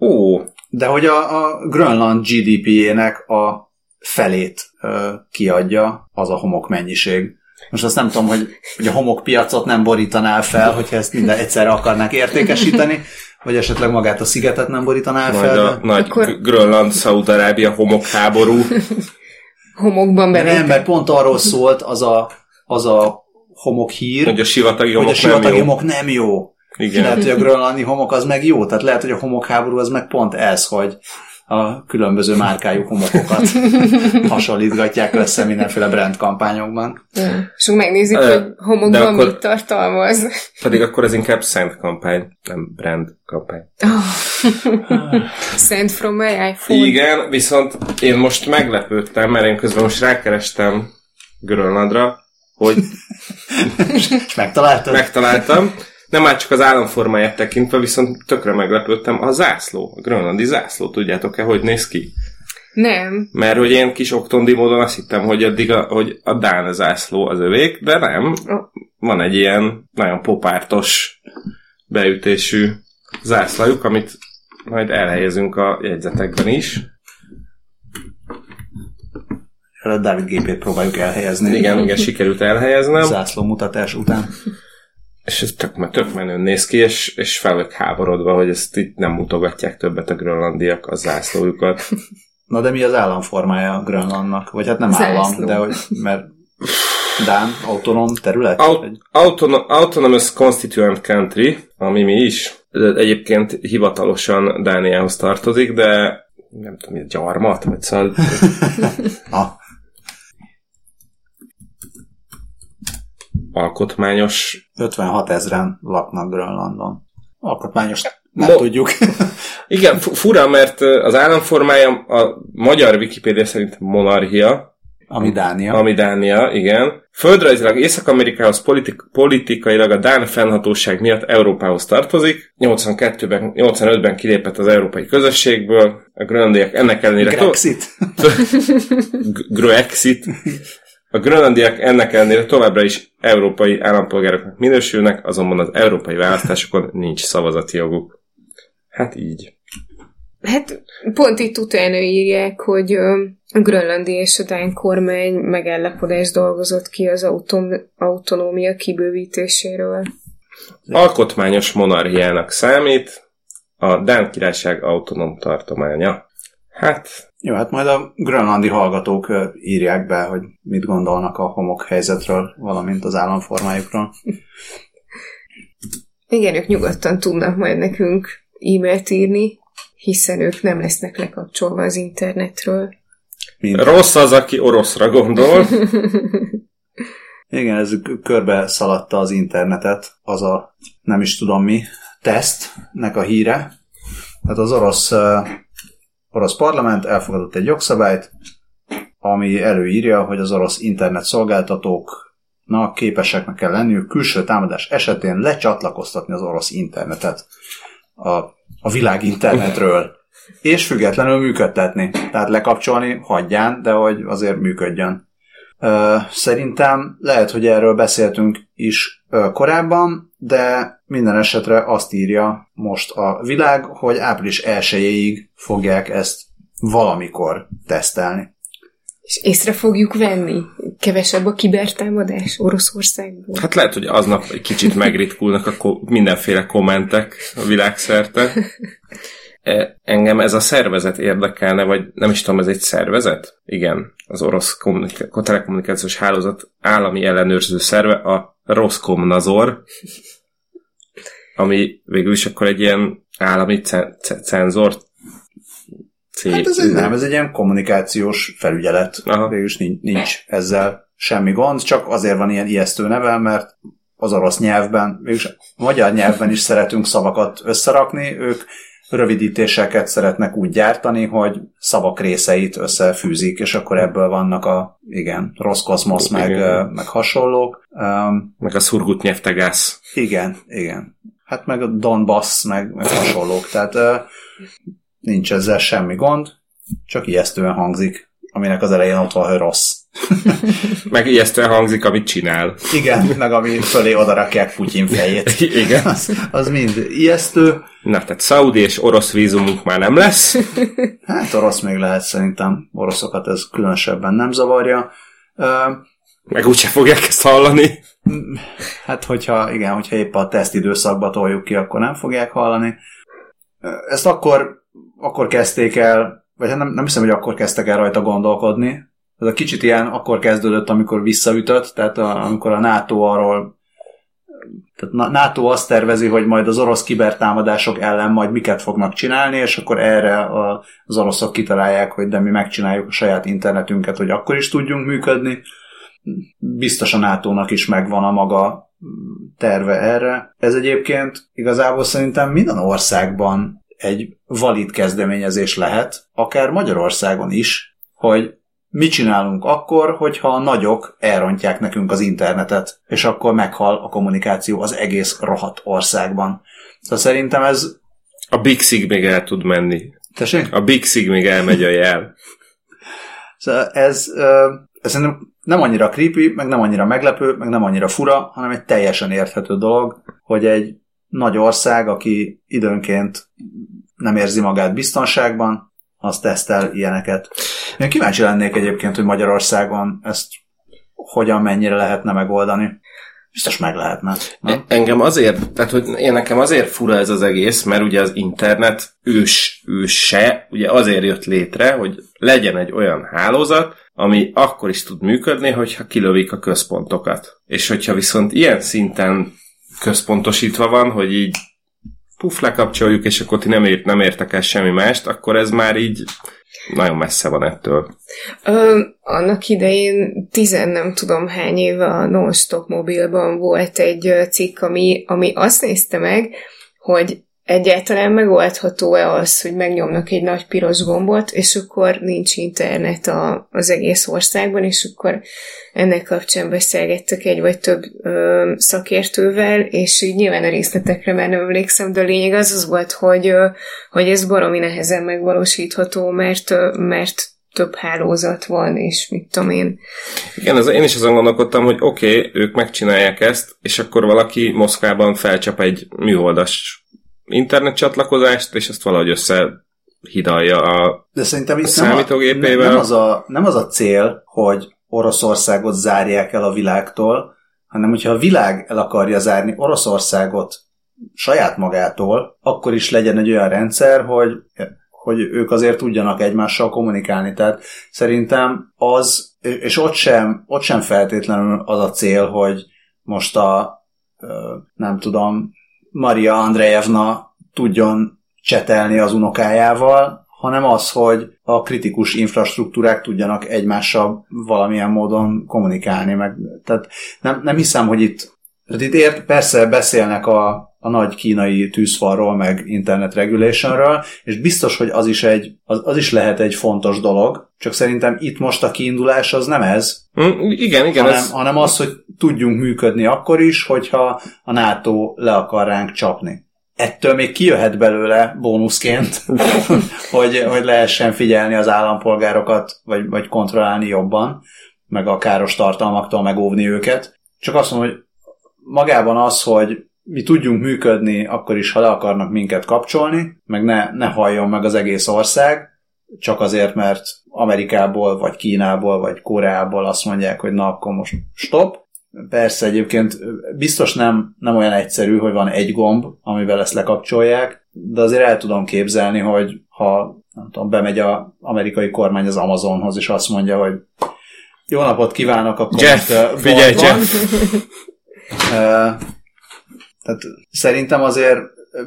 Ó, de hogy a, a Grönland GDP-jének a felét ö, kiadja az a homok mennyiség. Most azt nem tudom, hogy, hogy a homokpiacot nem borítanál fel, hogyha ezt minden egyszerre akarnák értékesíteni, vagy esetleg magát a szigetet nem borítanál majd fel. a de- nagy Akkor- Grönland, Szaúd-Arábia homokháború. *laughs* Homokban De nem, mert pont arról szólt az a, az a homok hír, hogy a sivatagi hogy a homok nem sivatagi jó. homok nem jó. Igen. Lehet, hogy a grönlandi homok az meg jó, tehát lehet, hogy a homokháború az meg pont ez, hogy a különböző márkájú homokokat *laughs* hasonlítgatják össze mindenféle brand kampányokban. Ja. És akkor megnézik, Ö, hogy homokban akkor- mit tartalmaz. Pedig akkor ez inkább szent kampány, nem brand kampány. *laughs* Send from my iPhone. Igen, viszont én most meglepődtem, mert én közben most rákerestem Grönlandra, hogy És megtaláltad? megtaláltam, nem már csak az államformáját tekintve, viszont tökre meglepődtem, a zászló, a grönlandi zászló, tudjátok-e, hogy néz ki? Nem. Mert hogy én kis oktondi módon azt hittem, hogy addig a, hogy a Dán zászló az övék, de nem. Van egy ilyen nagyon popártos beütésű zászlajuk, amit majd elhelyezünk a jegyzetekben is. A David gépét próbáljuk elhelyezni. Igen, igen, sikerült elhelyeznem, Zászló mutatás után. És ez tök, tök menőn néz ki, és, és fel vagyok háborodva, hogy ezt itt nem mutogatják többet a grönlandiak a zászlójukat. *laughs* Na de mi az államformája Grönlandnak? Vagy hát nem Zászló. állam, de hogy, mert Dán, autonóm terület? Aut- Vagy- Autono- Autonomous Constituent Country, ami mi is, egyébként hivatalosan Dániához tartozik, de nem tudom, mi a gyarmat, vagy szóval *laughs* Ah, alkotmányos 56 ezeren laknak Grönlandon. Alkotmányos nem Mo- tudjuk. *laughs* Igen, fu- fura, mert az államformája a magyar Wikipédia szerint monarchia, Ami Dánia. Ami Dánia, igen. Földrajzilag Észak-Amerikához politik- politikailag a Dán fennhatóság miatt Európához tartozik. 82-ben, 85-ben kilépett az európai közösségből. A grönlandiak ennek ellenére... Grexit. Grexit. *laughs* A grönlandiak ennek ellenére továbbra is európai állampolgároknak minősülnek, azonban az európai választásokon nincs szavazati joguk. Hát így. Hát pont itt utána írják, hogy a grönlandi és a Dán kormány megállapodást dolgozott ki az autom- autonómia kibővítéséről. Alkotmányos monarchiának számít, a Dán királyság autonóm tartománya. Hát, Jó, hát majd a grönlandi hallgatók írják be, hogy mit gondolnak a homok helyzetről, valamint az államformájukról. Igen, ők nyugodtan tudnak majd nekünk e-mailt írni, hiszen ők nem lesznek lekapcsolva az internetről. Mint rossz az, aki oroszra gondol. *laughs* Igen, ez körbe szaladta az internetet, az a nem is tudom mi tesztnek a híre. Tehát az orosz, uh, orosz parlament elfogadott egy jogszabályt, ami előírja, hogy az orosz internet szolgáltatóknak képeseknek kell lenniük külső támadás esetén lecsatlakoztatni az orosz internetet a, a világ internetről, és függetlenül működtetni. Tehát lekapcsolni hagyján, de hogy azért működjön. Szerintem lehet, hogy erről beszéltünk is korábban, de minden esetre azt írja most a világ, hogy április 1 fogják ezt valamikor tesztelni. És észre fogjuk venni. Kevesebb a kibertámadás Oroszországból. Hát lehet, hogy aznap egy kicsit megritkulnak a ko- mindenféle kommentek a világszerte. *laughs* E, Engem ez a szervezet érdekelne, vagy nem is tudom, ez egy szervezet? Igen, az orosz kommunika- telekommunikációs hálózat állami ellenőrző szerve, a Roskomnadzor, ami végül is akkor egy ilyen állami ce- ce- cenzor cég. Hát ez egy, nem, ez egy ilyen kommunikációs felügyelet. Aha. Végülis nincs, nincs ezzel semmi gond, csak azért van ilyen ijesztő neve, mert az orosz nyelvben, végülis a magyar nyelvben is szeretünk szavakat összerakni, ők rövidítéseket szeretnek úgy gyártani, hogy szavak részeit összefűzik, és akkor ebből vannak a, igen, rossz koszmosz, meg, Igen. meg hasonlók. Um, Meg a szurgut nyelvtegász. igen, igen. Hát meg a Donbass, meg, meg hasonlók. Tehát nincs ezzel semmi gond, csak ijesztően hangzik, aminek az elején ott van, hogy rossz. *laughs* Meg ijesztően hangzik, amit csinál. Igen, meg ami fölé odarakják Putyin fejét. *laughs* Igen. Az, az mind ijesztő. Na, tehát szaudi és orosz vízumunk már nem lesz. Hát orosz még lehet szerintem, oroszokat ez különösebben nem zavarja. Meg úgyse fogják ezt hallani. Hát, hogyha, igen, hogyha épp a teszt időszakba toljuk ki, akkor nem fogják hallani. Ezt akkor, akkor kezdték el, vagy hát nem, nem hiszem, hogy akkor kezdtek el rajta gondolkodni. Ez a kicsit ilyen akkor kezdődött, amikor visszaütött, tehát a, amikor a NATO arról tehát NATO azt tervezi, hogy majd az orosz kibertámadások ellen majd miket fognak csinálni, és akkor erre a, az oroszok kitalálják, hogy de mi megcsináljuk a saját internetünket, hogy akkor is tudjunk működni. Biztos a NATO-nak is megvan a maga terve erre. Ez egyébként igazából szerintem minden országban egy valid kezdeményezés lehet, akár Magyarországon is, hogy mit csinálunk akkor, hogyha a nagyok elrontják nekünk az internetet, és akkor meghal a kommunikáció az egész rohadt országban. Szóval szerintem ez... A Big Sig még el tud menni. Tessék? A Big Sig még elmegy a jel. *laughs* Szóval ez, ez szerintem nem annyira creepy, meg nem annyira meglepő, meg nem annyira fura, hanem egy teljesen érthető dolog, hogy egy nagy ország, aki időnként nem érzi magát biztonságban, az tesztel ilyeneket. Én kíváncsi lennék egyébként, hogy Magyarországon ezt hogyan, mennyire lehetne megoldani. Biztos meg lehetne. Nem? Engem azért, tehát hogy én nekem azért fura ez az egész, mert ugye az internet ős, őse, ugye azért jött létre, hogy legyen egy olyan hálózat, ami akkor is tud működni, hogyha kilövik a központokat. És hogyha viszont ilyen szinten központosítva van, hogy így puf, lekapcsoljuk, és akkor ti nem, ért, nem értek el semmi mást, akkor ez már így nagyon messze van ettől. Ö, annak idején tizen nem tudom hány éve a Non-Stop mobilban volt egy cikk, ami, ami azt nézte meg, hogy egyáltalán megoldható-e az, hogy megnyomnak egy nagy piros gombot, és akkor nincs internet a, az egész országban, és akkor ennek kapcsán beszélgettek egy vagy több ö, szakértővel, és így nyilván a részletekre már nem emlékszem, de a lényeg az az volt, hogy, ö, hogy ez baromi nehezen megvalósítható, mert, ö, mert több hálózat van, és mit tudom én. Igen, ez, én is azon gondolkodtam, hogy oké, okay, ők megcsinálják ezt, és akkor valaki Moszkvában felcsap egy műholdas internet csatlakozást, és ezt valahogy összehidalja a De szerintem itt számítógépével. Nem, a, nem, az a, nem az a cél, hogy Oroszországot zárják el a világtól, hanem hogyha a világ el akarja zárni Oroszországot saját magától, akkor is legyen egy olyan rendszer, hogy hogy ők azért tudjanak egymással kommunikálni. Tehát szerintem az, és ott sem, ott sem feltétlenül az a cél, hogy most a nem tudom, Maria Andrejevna tudjon csetelni az unokájával, hanem az, hogy a kritikus infrastruktúrák tudjanak egymással valamilyen módon kommunikálni. Meg, tehát nem, nem hiszem, hogy itt, tehát itt ért, persze beszélnek a, a nagy kínai tűzfalról, meg internet regulationről, és biztos, hogy az is, egy, az, az is lehet egy fontos dolog, csak szerintem itt most a kiindulás az nem ez, mm, igen, igen, hanem, ez... hanem az, hogy tudjunk működni akkor is, hogyha a NATO le akar ránk csapni. Ettől még kijöhet belőle bónuszként, *laughs* hogy, hogy lehessen figyelni az állampolgárokat, vagy, vagy kontrollálni jobban, meg a káros tartalmaktól megóvni őket. Csak azt mondom, hogy magában az, hogy mi tudjunk működni akkor is, ha le akarnak minket kapcsolni, meg ne, ne halljon meg az egész ország, csak azért, mert Amerikából, vagy Kínából, vagy Koreából azt mondják, hogy na, akkor most stop. Persze egyébként biztos nem, nem olyan egyszerű, hogy van egy gomb, amivel ezt lekapcsolják, de azért el tudom képzelni, hogy ha nem tudom, bemegy az amerikai kormány az Amazonhoz, és azt mondja, hogy jó napot kívánok, akkor Jeff, figyelj, Jeff. Tehát szerintem azért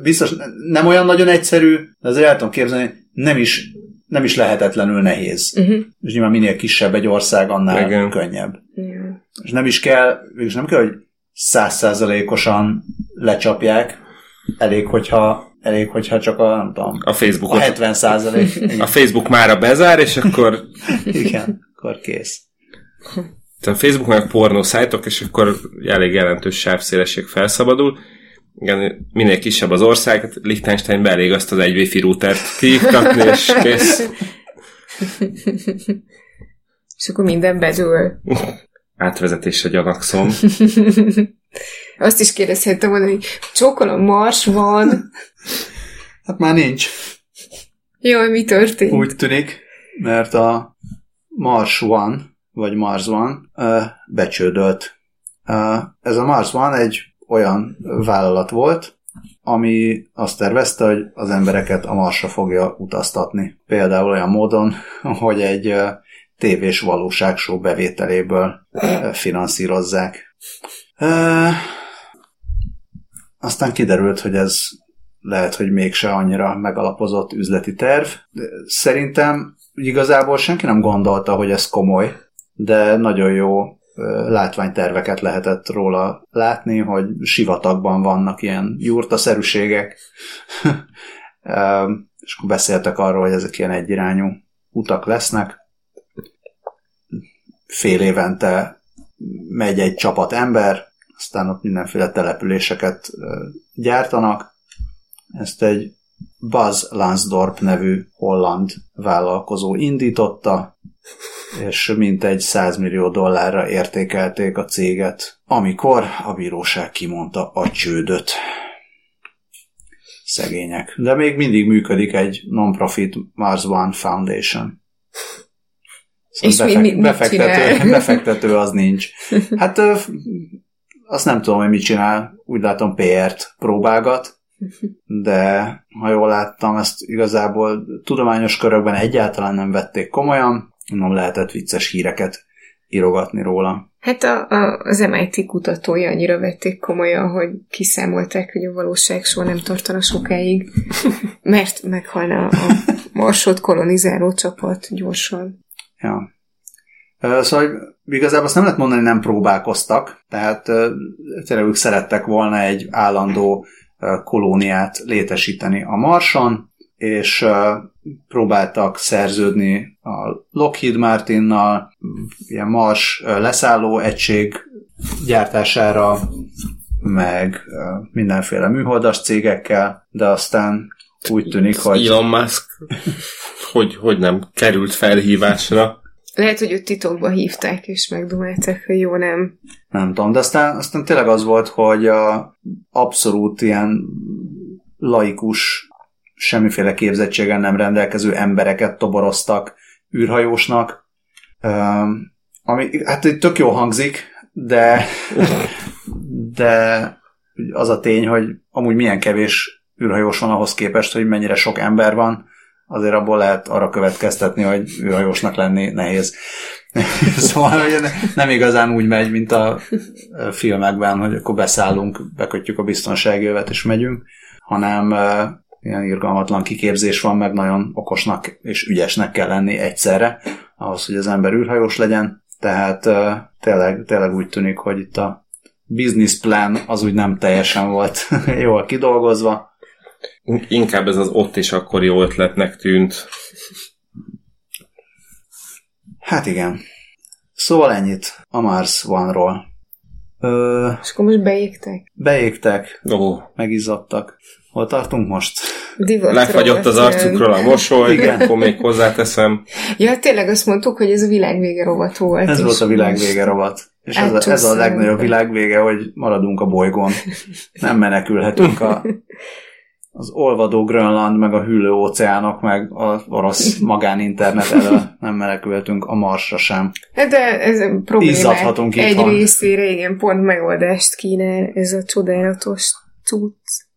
biztos nem olyan nagyon egyszerű, de azért el tudom képzelni, nem is, nem is lehetetlenül nehéz. Uh-huh. És nyilván minél kisebb egy ország, annál Igen. könnyebb. Yeah. És nem is kell, és nem kell, hogy százszázalékosan lecsapják, elég, hogyha elég, hogyha csak a, nem tudom, a, Facebookot. a 70 százalék. A Facebook mára bezár, és akkor... Igen, akkor kész. Tehát a Facebook meg pornó szájtok, és akkor elég jelentős sávszélesség felszabadul. Igen, minél kisebb az ország, hát Liechtensteinbe elég azt az egy wifi routert kiiktatni, és kész. és akkor minden bedől. Átvezetésre gyanakszom. *laughs* Azt is kérdezhettem volna, hogy csókolom, mars van. Hát már nincs. Jaj, mi történt? Úgy tűnik, mert a Mars van, vagy Mars van, becsődölt. Ez a Mars van egy olyan vállalat volt, ami azt tervezte, hogy az embereket a Marsra fogja utaztatni. Például olyan módon, *laughs* hogy egy tévés valóságshow bevételéből finanszírozzák. Aztán kiderült, hogy ez lehet, hogy mégse annyira megalapozott üzleti terv. Szerintem igazából senki nem gondolta, hogy ez komoly, de nagyon jó látványterveket lehetett róla látni, hogy sivatagban vannak ilyen jurtaszerűségek, *laughs* és akkor beszéltek arról, hogy ezek ilyen egyirányú utak lesznek. Fél évente megy egy csapat ember, aztán ott mindenféle településeket gyártanak. Ezt egy Buzz Lansdorp nevű holland vállalkozó indította, és mintegy 100 millió dollárra értékelték a céget, amikor a bíróság kimondta a csődöt. Szegények. De még mindig működik egy non-profit Mars One Foundation. Szóval és befek- mi, befektető, *laughs* befektető az nincs. Hát azt nem tudom, hogy mit csinál. Úgy látom PR-t próbálgat, de ha jól láttam, ezt igazából tudományos körökben egyáltalán nem vették komolyan, nem lehetett vicces híreket írogatni róla. Hát a, a, az MIT kutatói annyira vették komolyan, hogy kiszámolták, hogy a valóság soha nem tartana sokáig, *laughs* mert meghalna a marsot kolonizáló csapat gyorsan. Ja. Szóval igazából azt nem lehet mondani, hogy nem próbálkoztak, tehát tényleg ők szerettek volna egy állandó kolóniát létesíteni a Marson, és próbáltak szerződni a Lockheed Martinnal, ilyen Mars leszálló egység gyártására, meg mindenféle műholdas cégekkel, de aztán úgy tűnik, hogy... Elon Musk, hogy, hogy nem került felhívásra. Lehet, hogy őt titokba hívták, és megdumálták, hogy jó, nem. Nem tudom, de aztán, aztán tényleg az volt, hogy a abszolút ilyen laikus, semmiféle képzettségen nem rendelkező embereket toboroztak űrhajósnak, ami hát tök jó hangzik, de, *laughs* de az a tény, hogy amúgy milyen kevés űrhajós van ahhoz képest, hogy mennyire sok ember van, azért abból lehet arra következtetni, hogy űrhajósnak lenni nehéz. *laughs* szóval hogy nem igazán úgy megy, mint a filmekben, hogy akkor beszállunk, bekötjük a biztonsági övet és megyünk, hanem ilyen irgalmatlan kiképzés van, meg nagyon okosnak és ügyesnek kell lenni egyszerre, ahhoz, hogy az ember űrhajós legyen. Tehát tényleg, tényleg úgy tűnik, hogy itt a business plan az úgy nem teljesen volt *laughs* jól kidolgozva, Inkább ez az ott és akkor jó ötletnek tűnt. Hát igen. Szóval ennyit a Mars One-ról. Ö, és akkor most beégtek? Beégtek, oh. megizzadtak. Hol tartunk most? Divat Lefagyott az arcukról a mosoly, Igen. akkor még hozzáteszem. Ja, tényleg azt mondtuk, hogy ez a világvége rovat volt. Ez volt a világvége rovat. És ez a, ez a legnagyobb világvége, hogy maradunk a bolygón. Nem menekülhetünk a az olvadó Grönland, meg a hűlő óceánok, meg az orosz magáninternet elől nem menekültünk a Marsra sem. Hát de ez a problémák egy részére igen, pont megoldást kínál ez a csodálatos cucc.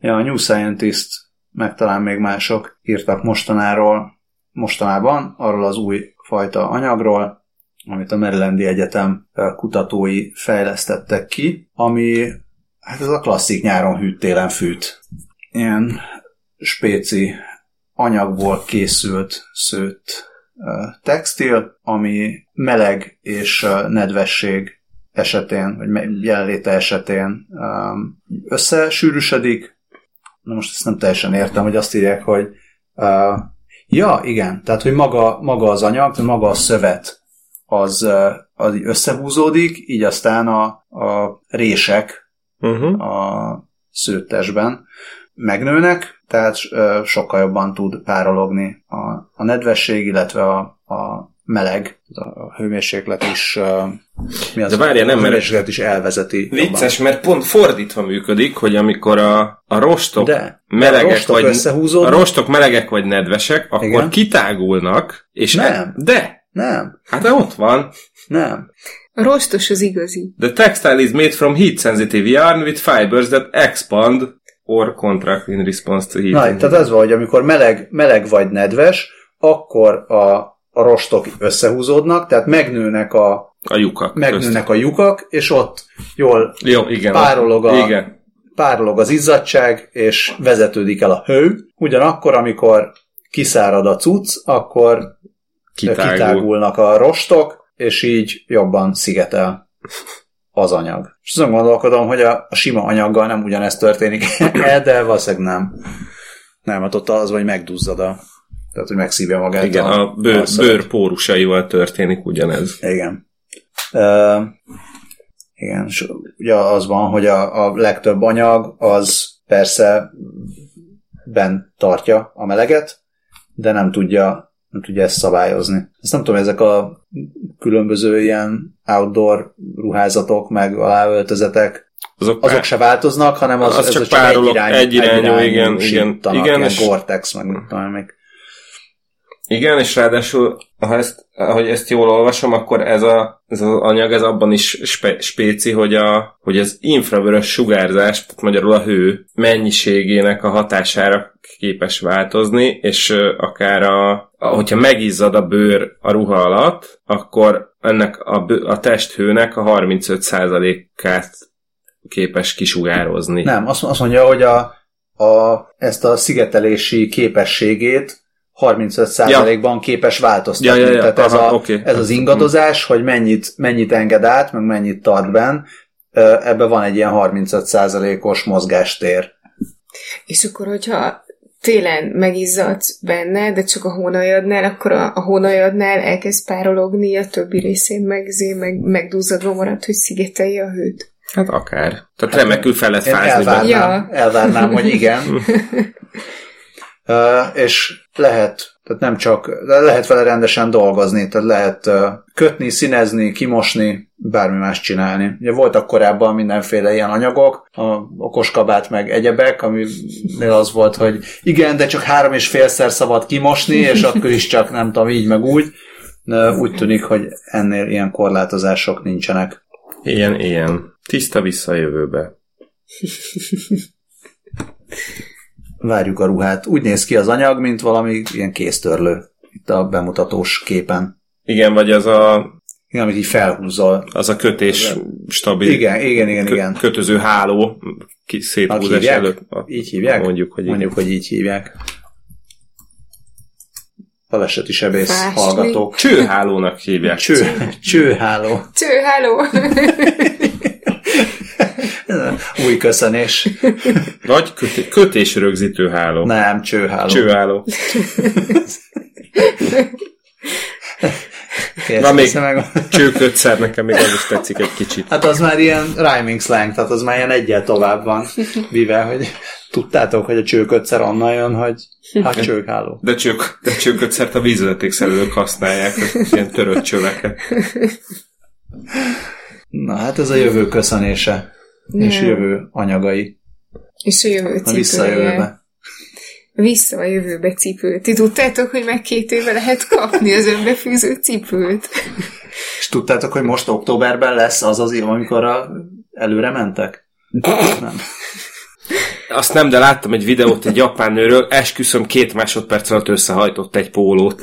Ja, a New Scientist, meg talán még mások írtak mostanáról, mostanában, arról az új fajta anyagról, amit a Marylandi Egyetem kutatói fejlesztettek ki, ami hát ez a klasszik nyáron hűt, fűt ilyen spéci anyagból készült szőtt textil, ami meleg és nedvesség esetén, vagy jelenléte esetén összesűrűsödik. Na most ezt nem teljesen értem, hogy azt írják, hogy uh, ja, igen, tehát, hogy maga, maga az anyag, maga a szövet az, az összehúzódik, így aztán a, a rések uh-huh. a szőttesben megnőnek, tehát sokkal jobban tud párologni a, a nedvesség, illetve a, a meleg, a hőmérséklet is, mi az, De várja, nem, a hőmérséklet is elvezeti. Vicces, jobban. mert pont fordítva működik, hogy amikor a, a rostok De, melegek, a rostok vagy, a rostok melegek vagy nedvesek, akkor Igen? kitágulnak, és nem. E, de nem. Hát de ott van. Nem. A rostos az igazi. The textile is made from heat sensitive yarn with fibers that expand or contract in response to heat. Na, tehát ez van, hogy amikor meleg, meleg vagy nedves, akkor a, a rostok összehúzódnak, tehát megnőnek a a lyukak. Megnőnek a lyukak, és ott jól Jó, igen, párolog, a, igen. párolog az izzadság, és vezetődik el a hő. Ugyanakkor, amikor kiszárad a cucc, akkor Kitágul. kitágulnak a rostok, és így jobban szigetel az anyag. És azon gondolkodom, hogy a, a sima anyaggal nem ugyanezt történik *laughs* de valószínűleg nem. Nem, hát ott az, hogy megduzzad a tehát, hogy megszívja magát. Igen, a, a bőr, bőr pórusaival történik ugyanez. Igen. Uh, igen, és ugye az van, hogy a, a legtöbb anyag az persze bent tartja a meleget, de nem tudja nem tudja ezt szabályozni. Ezt nem tudom, ezek a különböző ilyen outdoor ruházatok, meg aláöltözetek, azok, azok se változnak, hanem az, az ez csak, csak párolog, egy irányú, egy irányú, egy irányú igen, igen, igen, és Gore-Tex, meg mit tudom, még. Igen, és ráadásul, ha ezt, ahogy ezt jól olvasom, akkor ez, a, ez az anyag ez abban is spe, spéci, hogy, a, hogy az infravörös sugárzás, tehát magyarul a hő mennyiségének a hatására képes változni, és akár a, hogyha megizzad a bőr a ruha alatt, akkor ennek a, a testhőnek a 35%-át képes kisugározni. Nem, azt, azt mondja, hogy a, a, ezt a szigetelési képességét 35%-ban ja. képes változtatni. Ja, ja, ja. Tehát ez, Aha, a, okay. ez az ingadozás, hogy mennyit, mennyit enged át, meg mennyit tart benn, ebben van egy ilyen 35%-os mozgástér. És akkor, hogyha télen megizzadsz benne, de csak a hónajadnál, akkor a, a hónajadnál elkezd párologni, a többi részén meg, zé, meg megduzzadva marad, hogy szigetelje a hőt. Hát akár. Tehát remekül fel lehet fázni elvárnám. Ja. elvárnám, hogy igen. *laughs* Ö, és lehet, tehát nem csak, lehet vele rendesen dolgozni, tehát lehet kötni, színezni, kimosni, bármi más csinálni. Ugye voltak korábban mindenféle ilyen anyagok, a okoskabát meg egyebek, aminél az volt, hogy igen, de csak három és félszer szabad kimosni, és akkor is csak nem tudom, így meg úgy. De úgy tűnik, hogy ennél ilyen korlátozások nincsenek. Ilyen, ilyen. Tiszta vissza a jövőbe. *laughs* Várjuk a ruhát. Úgy néz ki az anyag, mint valami ilyen kéztörlő. Itt a bemutatós képen. Igen, vagy az a, Igen, amit így felhúzol. az a kötés stabil Igen, igen, igen, kö- igen. kötöző háló széthúzás előtt. A- Így hívják? Mondjuk, hogy igen. Mondjuk, hogy így hívják. Baleseti sebész Fásli. hallgatók. Csőhálónak hívják. Cső, csőháló. Cső, háló! *laughs* *laughs* Új köszönés. Vagy köté- kötésrögzítő háló. Nem, csőháló. Csőháló. Kérsz, Van még- meg... Csőkötszer nekem még az is tetszik egy kicsit. Hát az már ilyen rhyming slang, tehát az már ilyen egyel tovább van vive, hogy tudtátok, hogy a csőkötszer onnan jön, hogy hát csőháló. De, csők, de csőkötszert a vízvezetékszerelők használják, ilyen törött csöveket. Na hát ez a jövő köszönése. És Nem. jövő anyagai. És a jövő Na vissza a cipője. jövőbe. Vissza a jövőbe cipőt. Ti tudtátok, hogy meg két éve lehet kapni az önbefűző cipőt? És tudtátok, hogy most októberben lesz az az év, amikor a... előre mentek? Nem. Azt nem, de láttam egy videót egy japán nőről, esküszöm két másodperc alatt összehajtott egy pólót.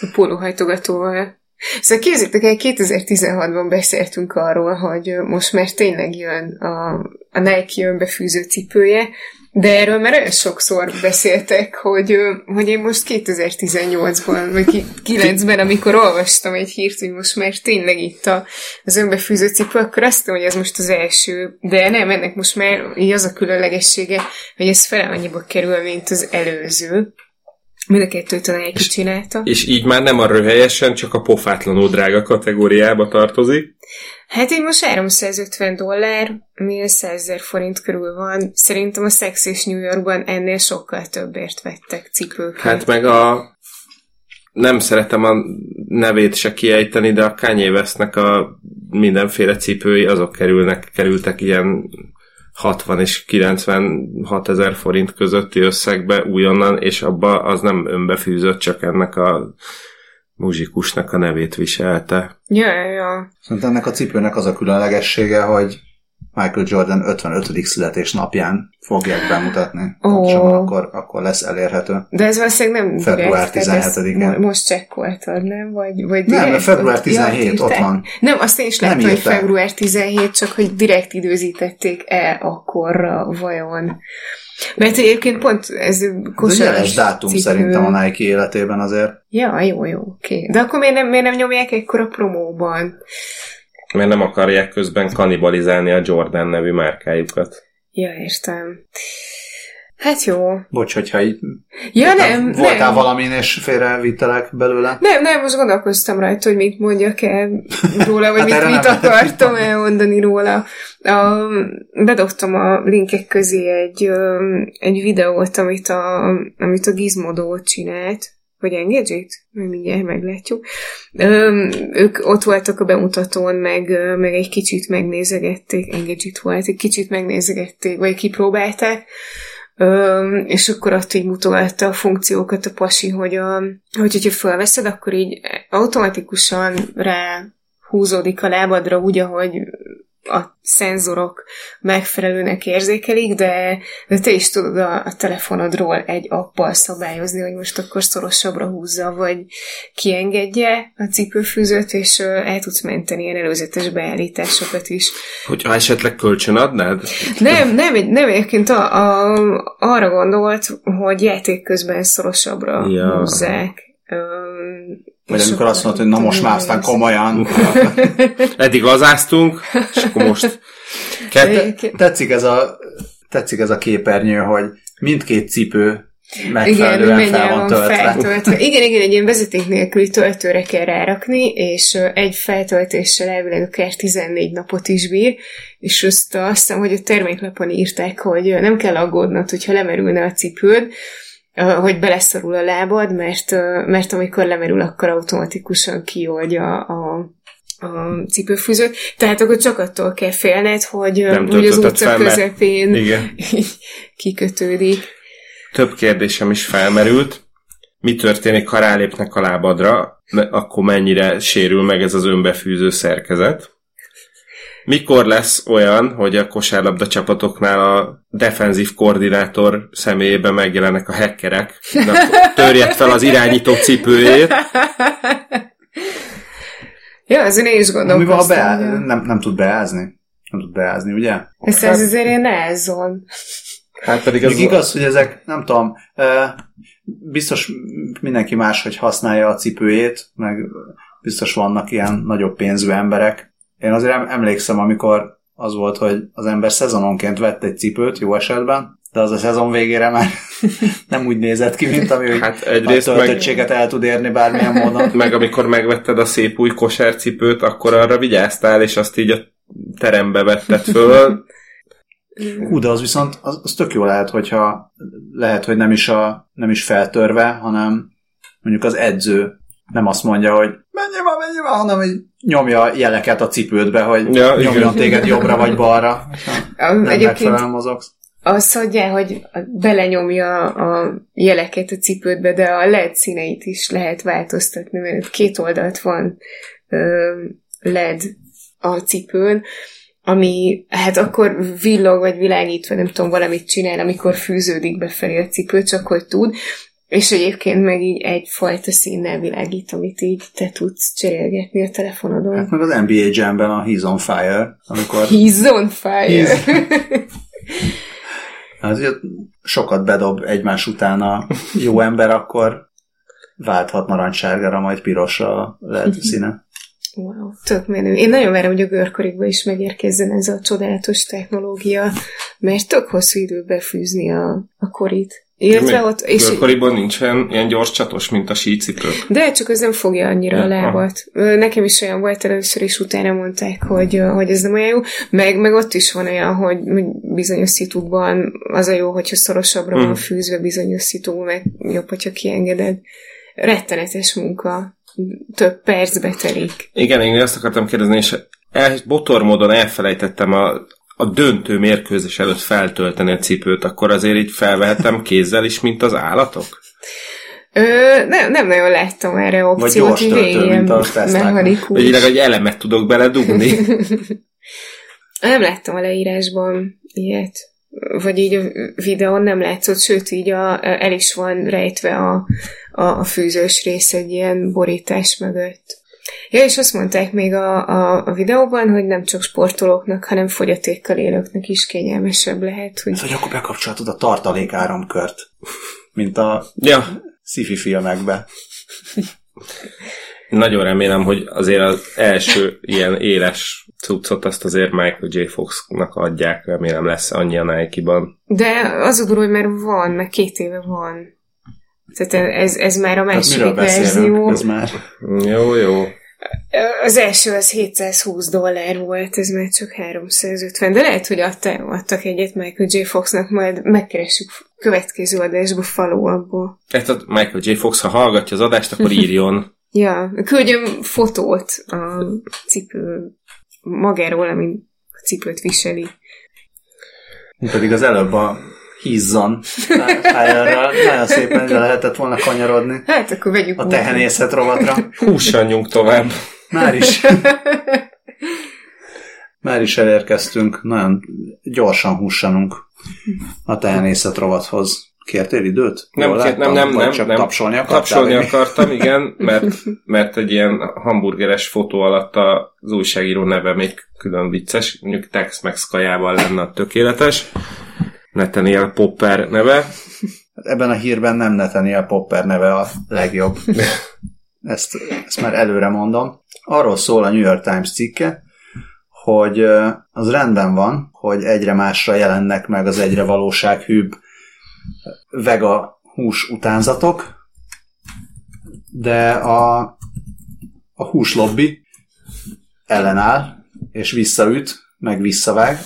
A pólóhajtogatóval. Szóval képzeljétek el, 2016-ban beszéltünk arról, hogy most már tényleg jön a, a Nike önbefűző cipője, de erről már olyan sokszor beszéltek, hogy, hogy én most 2018-ban, vagy 9-ben, amikor olvastam egy hírt, hogy most már tényleg itt a, az önbefűző cipő, akkor azt mondom, hogy ez most az első, de nem, ennek most már így az a különlegessége, hogy ez fele annyiba kerül, mint az előző. Mind a kettőt a Nike csinálta. És így már nem a röhelyesen, csak a pofátlanul drága kategóriába tartozik. Hát így most 350 dollár, ami 100 ezer forint körül van. Szerintem a Sex és New Yorkban ennél sokkal többért vettek cipőket. Hát meg a... Nem szeretem a nevét se kiejteni, de a Kanye Westnek a mindenféle cipői, azok kerülnek, kerültek ilyen 60 és 96 ezer forint közötti összegbe újonnan, és abba az nem önbefűzött, csak ennek a muzsikusnak a nevét viselte. Ja, ja, ja. Szerintem ennek a cipőnek az a különlegessége, hogy Michael Jordan 55. születésnapján fogják bemutatni. Ó. Pontosan akkor, akkor lesz elérhető. De ez valószínűleg nem Február direkt, tehát ezt 17-en. mo- Most csekkoltad, nem? Vagy, vagy Nem, direkt mert február ott- 17 ja, ott írták. van. Nem, azt én is Nem láttam, hogy február 17, csak hogy direkt időzítették el akkorra vajon. Mert egyébként pont ez Ez kosaras jeles dátum cipő. szerintem a Nike életében azért. Ja, jó, jó, oké. De akkor miért nem, miért nem nyomják ekkor a promóban? Mert nem akarják közben kanibalizálni a Jordan nevű márkájukat. Ja, értem. Hát jó. Bocs, hogyha így Ja, nem, voltál nem. valamin és félrevittelek belőle. Nem, nem, most gondolkoztam rajta, hogy mit mondjak el róla, vagy Hát mit, mit akartam elmondani róla. A, bedobtam a linkek közé egy, egy videót, amit a, amit a Gizmodo csinált, vagy? Majd mindjárt meglátjuk. Ö, ők ott voltak a bemutatón, meg, meg egy kicsit megnézegették, Engadget volt, egy kicsit megnézegették, vagy kipróbálták, Ö, és akkor ott így mutogatta a funkciókat a pasi, hogy, a, hogy hogyha felveszed, akkor így automatikusan rá húzódik a lábadra úgy, ahogy a szenzorok megfelelőnek érzékelik, de, de te is tudod a, a telefonodról egy appal szabályozni, hogy most akkor szorosabbra húzza, vagy kiengedje a cipőfűzőt, és el tudsz menteni ilyen előzetes beállításokat is. Hogyha esetleg kölcsön adnád? Nem, nem, nem egyébként a, a, arra gondolt, hogy játék közben szorosabbra ja. húzzák. Vagy és amikor azt mondod, hogy na most már aztán komolyan. *laughs* Eddig lazáztunk, és akkor most Kette, Tetszik ez a, tetszik ez a képernyő, hogy mindkét cipő megfelelően igen, fel van töltve. feltöltve. *laughs* Igen, igen, egy ilyen vezeték nélküli töltőre kell rárakni, és egy feltöltéssel elvileg akár 14 napot is bír, és azt azt hiszem, hogy a terméklapon írták, hogy nem kell aggódnod, hogyha lemerülne a cipőd, hogy beleszorul a lábad, mert, mert amikor lemerül, akkor automatikusan kioldja a, a cipőfűzőt. Tehát akkor csak attól kell félned, hogy, Nem hogy az utca fel, mert- közepén Igen. *laughs* így kikötődik. Több kérdésem is felmerült. Mi történik, ha rálépnek a lábadra, akkor mennyire sérül meg ez az önbefűző szerkezet? Mikor lesz olyan, hogy a kosárlabda csapatoknál a defenzív koordinátor személyében megjelennek a hackerek, törjed fel az irányító cipőjét, Ja, azon én is ha beá... hogy- nem, nem tud beázni. Nem tud beázni, ugye? Ez, ez azért ilyen nehezon. hát pedig ez igaz, hogy ezek, nem tudom, biztos mindenki máshogy használja a cipőjét, meg biztos vannak ilyen nagyobb pénzű emberek. Én azért em- emlékszem, amikor az volt, hogy az ember szezononként vett egy cipőt, jó esetben, de az a szezon végére már *laughs* nem úgy nézett ki, mint ami Hát a egyrészt meg, töltöttséget el tud érni bármilyen módon. *laughs* meg amikor megvetted a szép új kosárcipőt, akkor arra vigyáztál, és azt így a terembe vetted föl. *laughs* Hú, de az viszont az, az tök jó lehet, hogyha lehet, hogy nem is, a, nem is feltörve, hanem mondjuk az edző nem azt mondja, hogy menjél már, menjél már, hanem hogy nyomja jeleket a cipődbe, hogy Ja, nyomjon igen. téged jobbra vagy balra. A, Nem egyébként mozogsz. az adja, hogy belenyomja a jeleket a cipődbe, de a LED színeit is lehet változtatni, mert két oldalt van LED a cipőn, ami hát akkor villog, vagy világít, vagy nem tudom, valamit csinál, amikor fűződik befelé a cipő, csak hogy tud, és egyébként meg így egyfajta színnel világít, amit így te tudsz cserélgetni a telefonodon. Hát meg az NBA Jam-ben a He's on Fire, amikor He's on fire! azért *laughs* sokat bedob egymás után a jó ember, akkor válthat narancssárgára, majd pirosra LED színe. Wow, tök menő. Én nagyon várom, hogy a görkorikba is megérkezzen ez a csodálatos technológia, mert tök hosszú idő befűzni a, a korit. Illetve ott, és, Körkoriban nincsen ilyen gyors csatos, mint a sícipő. de csak az nem fogja annyira a Ja, lábat. Ö, Nekem is olyan volt először, és utána mondták, hogy, hogy ez nem olyan jó. Meg, meg ott is van olyan, hogy bizonyos szitukban az a jó, hogyha szorosabbra Mhm. van fűzve bizonyos szitukban, meg jobb, hogyha kiengeded. Rettenetes munka. Több percbe telik. Igen, én azt akartam kérdezni, és el, botor módon elfelejtettem a, a döntő mérkőzés előtt feltölteni a cipőt, akkor azért így felvehettem kézzel is, mint az állatok? Ö, nem, nem nagyon láttam erre opciót, gyors így töltő, mint a mechanikus. Vagy egy elemet tudok beledugni. *laughs* Nem láttam a leírásban ilyet. Vagy így a videón nem látszott, sőt így a, el is van rejtve a, a, a fűzős rész egy ilyen borítás mögött. Ja, és azt mondták még a, a, a videóban, hogy nem csak sportolóknak, hanem fogyatékkal élőknek is kényelmesebb lehet, hogy Ez, hogy akkor bekapcsolhatod a tartalék áramkört, mint a ja, sci-fi filmekben. nagyon remélem, hogy azért az első ilyen éles cuccot azt azért Michael J. Foxnak adják, remélem lesz annyi a Nike-ban. De az a durva, hogy már van, meg két éve van. Tehát ez, ez már a Hát második beszélünk? verzió. Ez már Jó, jó. Az első az 720 dollár volt, ez már csak 350, de lehet, hogy adta, adtak egyet Michael J. Foxnak, majd megkeressük következő adásba follow abból. Tehát a Michael J. Fox, ha hallgatja az adást, akkor írjon. *laughs* Ja, küldjön fotót a cipő magáról, ami a cipőt viseli. pedig az előbb a hízzon *laughs* fájlra nagyon szépen ide lehetett volna kanyarodni Hát akkor vegyük a tehenészet rovatra. Hússanjunk tovább. Már is. *laughs* Már is elérkeztünk, nagyon gyorsan hússanunk a tehenészet rovathoz. Kértél időt? Nem, Jól kért- nem, láttam? nem, nem, csak nem. tapsolni akartál? Tapsolni vagy akartam, igen, *laughs* mert, mert egy ilyen hamburgeres fotó alatt az újságíró neve még külön vicces, mondjuk Tex-Mex kajával lenne a tökéletes. Nathaniel Popper neve. Ebben a hírben nem Nathaniel Popper neve a legjobb. *laughs* Ezt, ezt már előre mondom. Arról szól a New York Times cikke, hogy az rendben van, hogy egyre másra jelennek meg az egyre valósághűbb vega hús utánzatok, de a, a húslobbi ellenáll, és visszaüt, meg visszavág.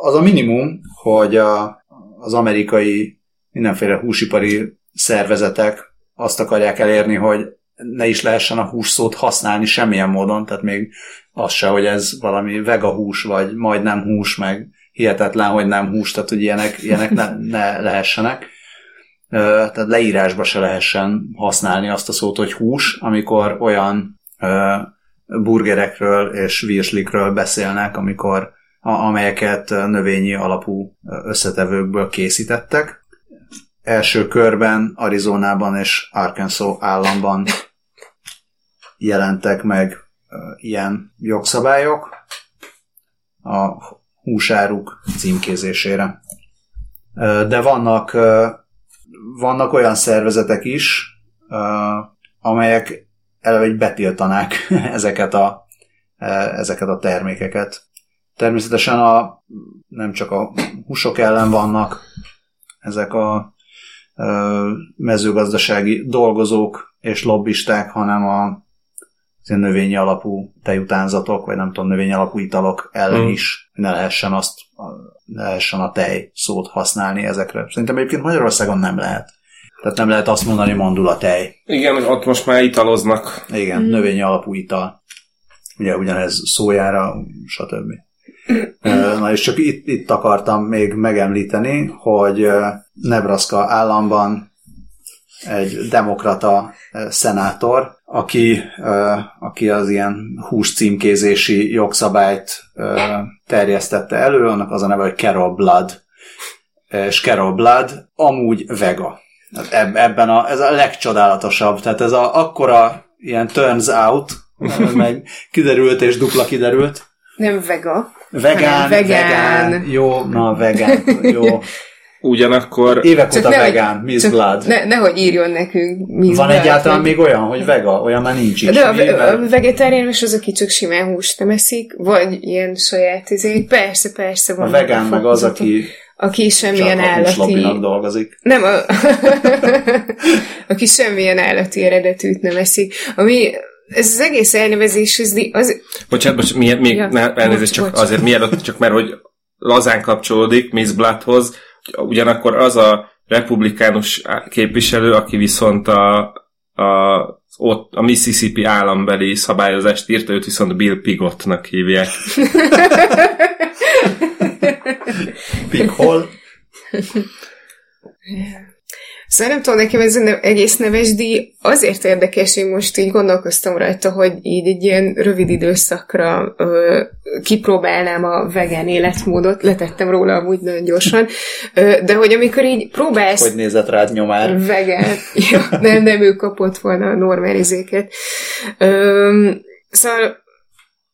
Az a minimum, hogy a, az amerikai mindenféle húsipari szervezetek azt akarják elérni, hogy ne is lehessen a hús szót használni semmilyen módon, tehát még az se, hogy ez valami vega hús, vagy majdnem hús, meg hihetetlen, hogy nem hús, tehát hogy ilyenek, ilyenek ne, ne lehessenek. Tehát leírásba se lehessen használni azt a szót, hogy hús, amikor olyan burgerekről és virslikről beszélnek, amikor amelyeket növényi alapú összetevőkből készítettek. Első körben Arizonában és Arkansas államban jelentek meg ilyen jogszabályok a húsáruk címkézésére. De vannak, vannak olyan szervezetek is, amelyek eleve betiltanák *laughs* ezeket a, ezeket a termékeket. Természetesen a, nem csak a húsok ellen vannak ezek a ö, mezőgazdasági dolgozók és lobbisták, hanem a növényi alapú tejutánzatok, vagy nem tudom, növényi alapú italok ellen Mm. is ne lehessen azt, ne lehessen a tej szót használni ezekre. Szerintem egyébként Magyarországon nem lehet. Tehát nem lehet azt mondani, mondul a tej. Igen, ott most már italoznak. Igen, mm. növényi alapú ital. Ugye ugyanez szójára, stb. Na és csak itt, itt akartam még megemlíteni, hogy Nebraska államban egy demokrata szenátor, aki, aki az ilyen hús címkézési jogszabályt terjesztette elő, annak az a neve, hogy Carol Blood. És Carol Blood amúgy vega. Hát eb- ebben a, ez a legcsodálatosabb. Tehát ez a akkora ilyen turns out, *laughs* meg kiderült és dupla kiderült. Nem vega. Vegán, vegán. vegán. Jó, na vegán, jó. *laughs* Ugyanakkor Évek Csak óta nehogy- vegán, Miss csak Blood. Ne, nehogy írjon nekünk Miss Van Blood, egyáltalán hogy- még olyan, hogy vega? Olyan már nincs is. De a, Mivel? a vegetáriánus az, aki csak simán húst nem eszik, vagy ilyen saját izé. Persze, persze. a van vegán meg az, aki aki csak semmilyen a állati... dolgozik. Nem, a... *laughs* aki semmilyen állati eredetűt nem eszik. Ami, ez az egész elnevezés, ez az, Bocsánat, most miért, még Ja, ne, elnézést, bocs, csak bocs. azért mielőtt, csak mert hogy lazán kapcsolódik Miss Bloodhoz, ugyanakkor az a republikánus képviselő, aki viszont a, a, ott a Mississippi állambeli szabályozást írta, őt viszont Bill Pigotnak hívják. Pig hol? *laughs* Szóval nem tudom, nekem ez az egész neves díj azért érdekes, én most így gondolkoztam rajta, hogy így egy ilyen rövid időszakra ö, kipróbálnám a vegán életmódot, letettem róla amúgy nagyon gyorsan, ö, de hogy amikor így próbálsz Hogy nézett rád nyomár? vegán, *laughs* ja, nem, nem ő kapott volna a normalizéket. Öm, szóval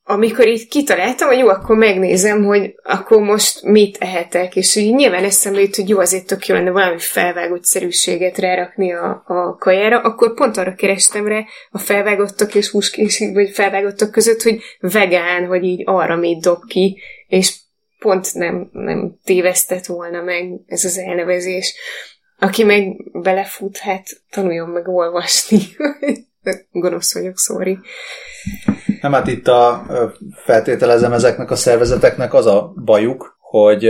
amikor így kitaláltam, hogy jó, akkor megnézem, hogy akkor most mit ehetek, és így nyilván eszembe jut, hogy jó, azért tök jó lenne valami felvágott szerűséget rárakni a, a kajára, akkor pont arra kerestem rá a felvágottak és húskészít, vagy felvágottak között, hogy vegán, vagy így arra mit dob ki, és pont nem, nem tévesztett volna meg ez az elnevezés. Aki meg belefut, hát tanuljon meg olvasni. *laughs* Gonosz vagyok, sorry. Nem, hát itt a, feltételezem ezeknek a szervezeteknek az a bajuk, hogy,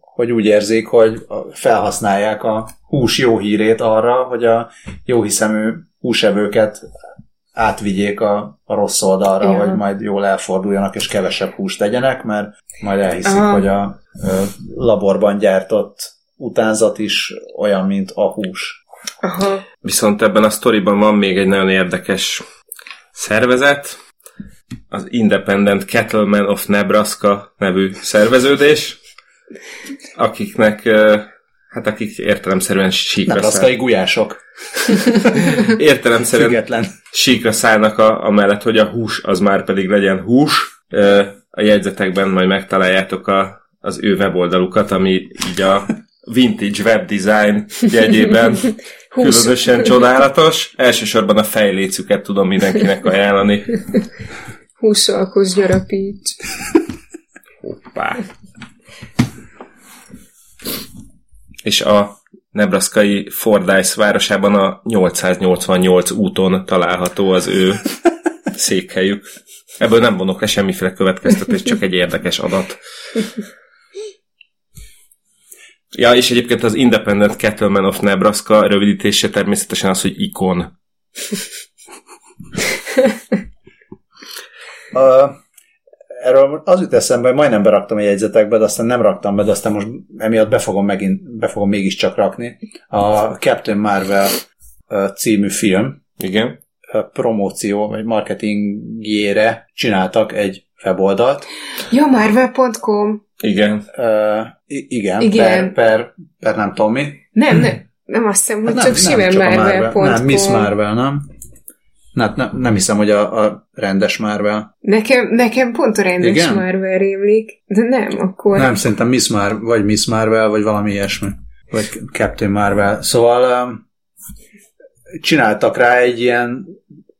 hogy úgy érzik, hogy felhasználják a hús jó hírét arra, hogy a jó hiszemű húsevőket átvigyék a, a rossz oldalra, Ja. hogy majd jól elforduljanak és kevesebb húst tegyenek, mert majd elhiszik, Aha. hogy a ö, laborban gyártott utánzat is olyan, mint a hús. Aha. Viszont ebben a sztoriban van még egy nagyon érdekes szervezet, az Independent Cattlemen of Nebraska nevű szerveződés, akiknek, hát akik értelemszerűen síkra, Nebraszkai száll, gulyások. *laughs* értelemszerűen Független. síkra szállnak a, amellett, hogy a hús az már pedig legyen hús. A jegyzetekben majd megtaláljátok a, az ő weboldalukat, ami így a vintage web design jegyében *laughs* Hús. különösen csodálatos. Elsősorban a fejlécüket tudom mindenkinek ajánlani. *laughs* Húsalkos gyarapíts. Hoppá. És a nebraszkai Fordyce városában a 888 úton található az ő székhelyük. Ebből nem vonok le semmiféle következtetés, csak egy érdekes adat. Ja, és egyébként az Independent Cattleman of Nebraska rövidítése természetesen az, hogy ikon. Uh, erről az jut eszembe, hogy majdnem beraktam a jegyzetekbe, de aztán nem raktam be, de aztán most emiatt be fogom, megint, be fogom mégiscsak rakni. A Captain Marvel című film Igen. promóció, vagy marketingjére csináltak egy weboldalt. Ja, marvel.com. Igen. Uh, igen, Igen. Per, per, per nem tudom mi. Nem, nem, nem azt hiszem, hogy Hát csak simán csak a marvel.com. Nem, Miss Marvel, nem? Nem, nem, nem hiszem, hogy a, a rendes Marvel. Nekem, nekem pont a rendes Igen? Marvel rémlik, de nem, akkor... Nem, szerintem Miss Mar- vagy Miss Marvel, vagy valami ilyesmi. Vagy Captain Marvel. Szóval um, csináltak rá egy ilyen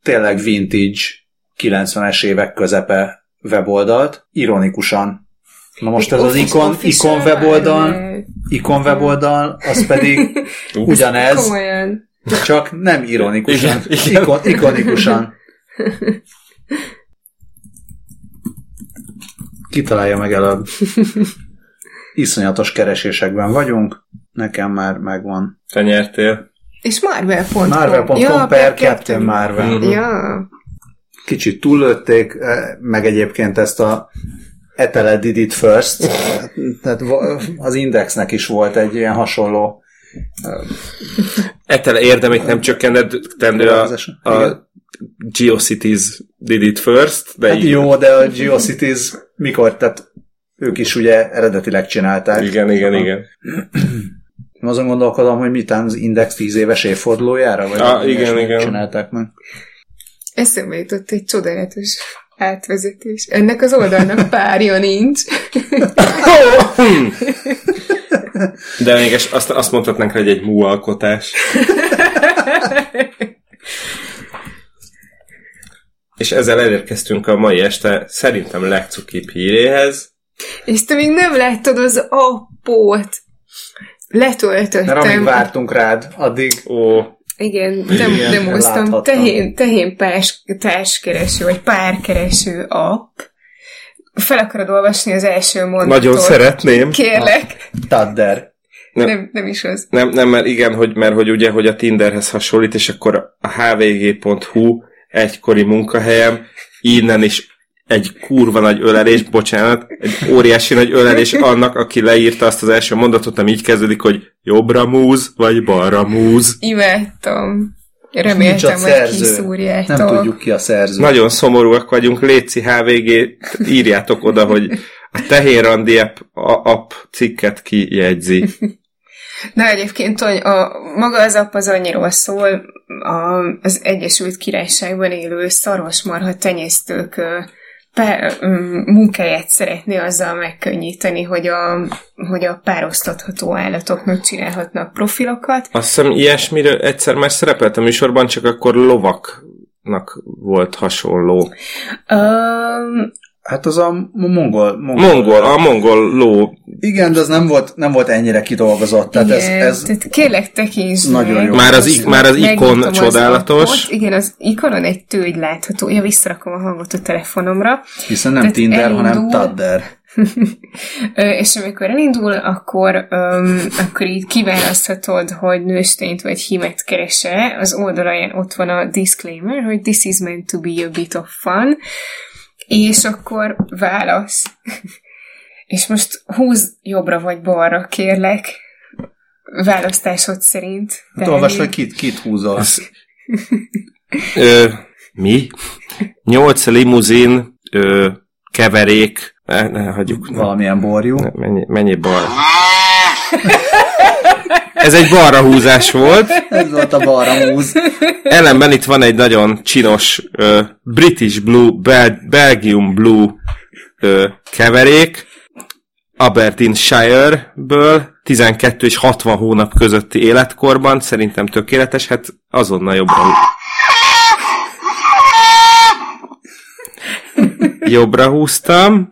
tényleg vintage 90-es évek közepe weboldalt, ironikusan. Na most ez az Office- ikon, official ikon weboldal, ikon weboldal, az pedig *laughs* ugyanez, Komolyan. csak nem ironikusan, Igen, igen. Ikon, ikonikusan. Kitalálja meg el a iszonyatos keresésekben vagyunk. Nekem már megvan. Te nyertél. És Marvel.com. Marvel.com Ja, per Captain Marvel. Mhm. Ja. Kicsit túllőtték, eh, meg egyébként ezt a Etele did it first. Tehát az Indexnek is volt egy ilyen hasonló Etele érdemét nem csökkentendő a, a GeoCities did it first, de Hát így- jó, de a GeoCities mikor, tehát ők is ugye eredetileg csinálták. Igen, igen, igen. Azon gondolkodom, hogy mitán az Index 10 éves évfordulójára, vagy Ah, igen, igen. csinálták meg. Eszembe jutott egy csodálatos átvezetés. Ennek az oldalnak párja nincs. *laughs* De még azt, azt mondhatnánk, hogy egy mú alkotás. És ezzel elérkeztünk a mai este szerintem legcukibb híréhez. És te még nem láttad az appót. Mert amíg Letöltöttem. vártunk rád, addig Ó, Igen, dem, Igen, demoztam. Tehén, tehén pás, társkereső, vagy párkereső app. Fel akarod olvasni az első mondatot? nagyon szeretném. Kérlek. Tadder. Nem. Nem, nem is az. Nem, nem, mert igen, hogy, mert hogy ugye, hogy a Tinderhez hasonlít, és akkor a hvg.hu egykori munkahelyem, innen is egy kurva nagy ölelés, bocsánat, egy óriási nagy ölelés annak, aki leírta azt az első mondatot, ami így kezdődik, hogy jobbra múz, vagy balra múz. Imádtam. Reméltem, hogy kiszúrjátok. Nem tudjuk ki a szerző. Nagyon szomorúak vagyunk, Léci HVG, írjátok oda, hogy a Tehén Randi app, a, app cikket kijegyzi. Na egyébként hogy a, maga az app az annyiról szól, a, az Egyesült Királyságban élő szarvasmarha tenyésztők pár, ö, munkáját szeretné azzal megkönnyíteni, hogy a, hogy a párosztatható állatoknak csinálhatnak profilokat. Azt hiszem ilyesmiről egyszer már szerepelt a műsorban, csak akkor lovaknak volt hasonló. Um, Hát az a mongol. mongol. Mongol, a mongol ló. Igen, de az nem volt, nem volt ennyire kidolgozott. Tehát ez, igen, ez tehát kérlek tekintsd Nagyon meg. jó. Már az, ik- már az ikon az csodálatos. appot. Igen, az ikonon egy tőgy látható. Ja, visszarakom a hangot a telefonomra. hiszen nem Tehát Tinder, hanem elindul. Tadder. *laughs* Ö, és amikor elindul, akkor, öm, akkor így kiválaszthatod, hogy nőstényt vagy hímet keresel. Az oldalaján ott van a disclaimer, hogy this is meant to be a bit of fun, és akkor válasz. *laughs* és most húz jobbra vagy balra, kérlek, választásod szerint. Hát olvasd, hogy kit, kit húzol. Ez- *laughs* Ö, mi? Nyolc limuzin, ö, keverék, ne, ne hagyjuk. Valamilyen borjú. ne, mennyi, mennyi bal? *laughs* Ez egy balra húzás volt. Ez volt a balra húz. Ellenben itt van egy nagyon csinos ö, British Blue, Bel- Belgium Blue ö, keverék, Aberdeenshire-ből 12 és 60 hónap közötti életkorban, szerintem tökéletes, hát azonnal jobban. jobbra húztam,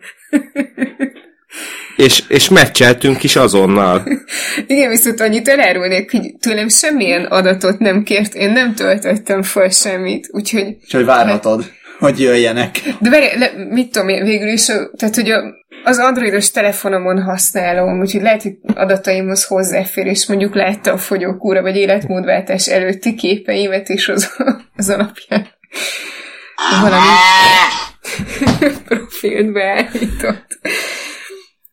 és, és meccseltünk is azonnal. *laughs* Igen, viszont annyit elárulnék, hogy tőlem semmilyen adatot nem kért, én nem töltöttem fel semmit, úgyhogy... Úgyhogy várhatod, hogy jöjjenek. De várj, le, mit tudom én, végül is, tehát hogy a, az androidos telefonomon használom, úgyhogy lehet, hogy adataimhoz hozzáfér, és mondjuk látta a fogyókúra, vagy életmódváltás előtti képeimet is az, az alapján. Valami *laughs* *laughs* profilt beállított.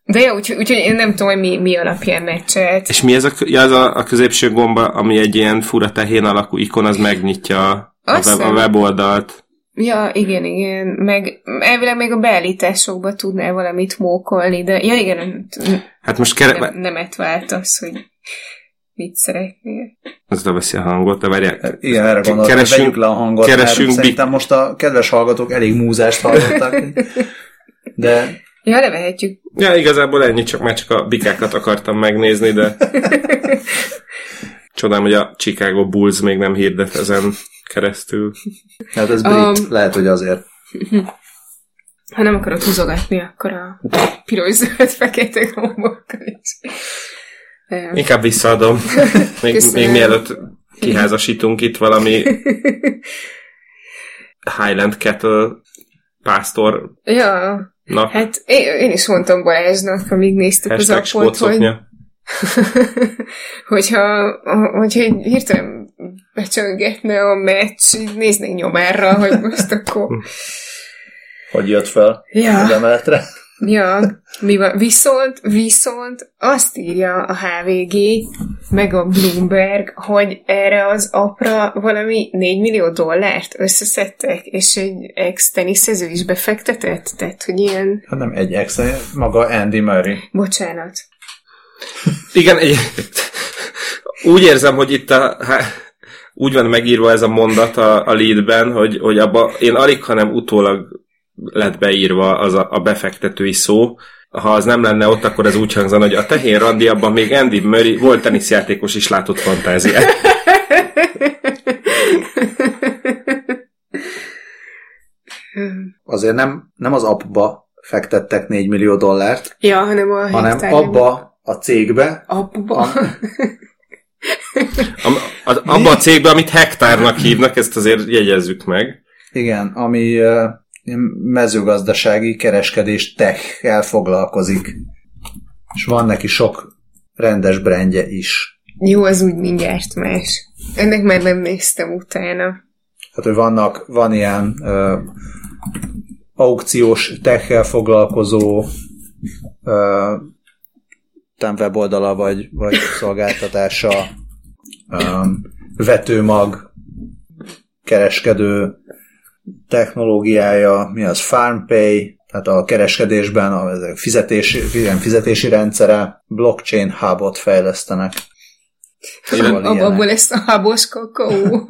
De jó, úgyhogy úgy, én nem tudom, hogy mi, mi alapján meccselt. És mi ez a, ja, az a, a középső gomba, ami egy ilyen fura tehén alakú ikon, az megnyitja a, web, a weboldalt. Ja, igen, igen. Meg elvileg még a beállításokba tudnál valamit mókolni, de ja, igen, hát most kere... nem, nemet váltasz, hogy mit szeretnél. Az leveszi a hangot, de várják. Hát igen, erre gondoltam, keresünk, vegyük le a hangot, keresünk mert szerintem most a kedves hallgatók elég múzást hallottak. *laughs* De Ja, levehetjük. Ja, igazából ennyi, csak már csak a bikákat akartam megnézni, de *laughs* csodálom, hogy a Chicago Bulls még nem hirdet ezen keresztül. Hát ez brit, um, lehet, hogy azért. *laughs* Ha nem akarod húzogatni, akkor a piros zöld fekete gombokkal is. *laughs* Inkább visszaadom. Még, még mielőtt kiházasítunk itt valami Highland Cattle pásztor ja. Na. Hát én, én is mondtam Balázsnak, amíg néztük Hashtag az appot, hogy *laughs* hogyha, hogyha hirtelen becsöngetne a meccs, néznék nyomára, hogy most akkor... hogy jött fel ja. az emeletre. Ja, mi van? Viszont, viszont azt írja a HVG, meg a Bloomberg, hogy erre az apra valami 4 millió dollárt összeszedtek, és egy ex-teniszező is befektetett, tehát, hogy ilyen... Hát nem egy ex, maga Andy Murray. Bocsánat. Igen, egy... úgy érzem, hogy itt a, úgy van megírva ez a mondat a, a leadben, hogy, hogy abba én alig, hanem utólag lett beírva az a, a befektetői szó. Ha az nem lenne ott, akkor ez úgy hangzana, hogy a tehén randi abban még Andy Murray volt teniszjátékos is látott fantáziát. *laughs* Azért nem, nem az appba fektettek 4 millió dollárt, ja, hanem, a hanem abba a cégbe. Abba. A, a, abba a cégbe, amit hektárnak hívnak, ezt azért jegyezzük meg. Igen, ami mezőgazdasági kereskedés tech foglalkozik. És van neki sok rendes brendje is. Jó, az úgy mindjárt más. Ennek már nem néztem utána. Hát, hogy vannak, van ilyen uh, aukciós tech foglalkozó uh, weboldala vagy, vagy szolgáltatása, um, vetőmag, kereskedő technológiája, mi az FarmPay, tehát a kereskedésben a fizetési, fizetési rendszere, blockchain hubot fejlesztenek. Szóval abból lesz a hubos kakaó.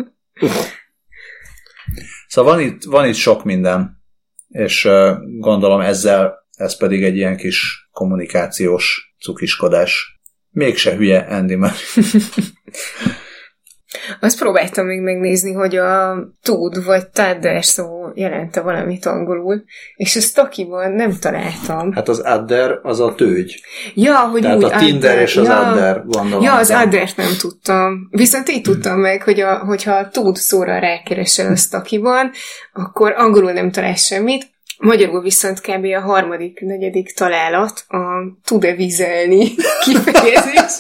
*laughs* szóval van itt, van itt sok minden, és gondolom ezzel ez pedig egy ilyen kis kommunikációs cukiskodás. Mégse hülye Andy már. *laughs* Azt próbáltam még megnézni, hogy a tud vagy tadder szó jelente valamit angolul, és ezt takiban nem találtam. Hát az adder az a tőgy. Ja, hogy Tehát úgy a Tinder adder. és az ja. adder gondolom. Ja, az adder nem tudtam. Viszont így tudtam meg, hogy a, hogyha a tud szóra rákeresel a takiban, akkor angolul nem talál semmit, Magyarul viszont kb. a harmadik, negyedik találat a tud-e vizelni *laughs* kifejezés,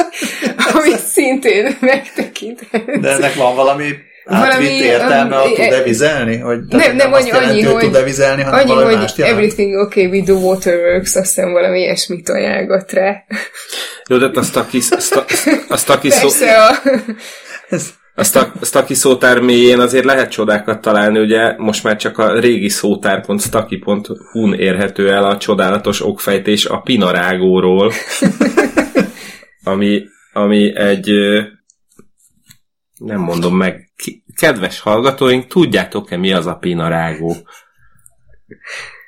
amit szintén megtekinthetsz. De ennek van valami átvitt értelme a tud-e vizelni? Hogy, nem, nem annyi, annyi, hogy, tud-e vizelni, hanem annyi, valami hogy mást everything okay with the waterworks, azt hiszem valami ilyesmit ajánlott rá. Jó, de azt a kis, azt a, kis szó... Persze a... A, a szótár mélyén azért lehet csodákat találni, ugye most már csak a régi szótár.staki.hu-n érhető el a csodálatos okfejtés a pinarágóról, *laughs* ami, ami egy nem mondom meg, kedves hallgatóink, tudjátok-e mi az a pinarágó?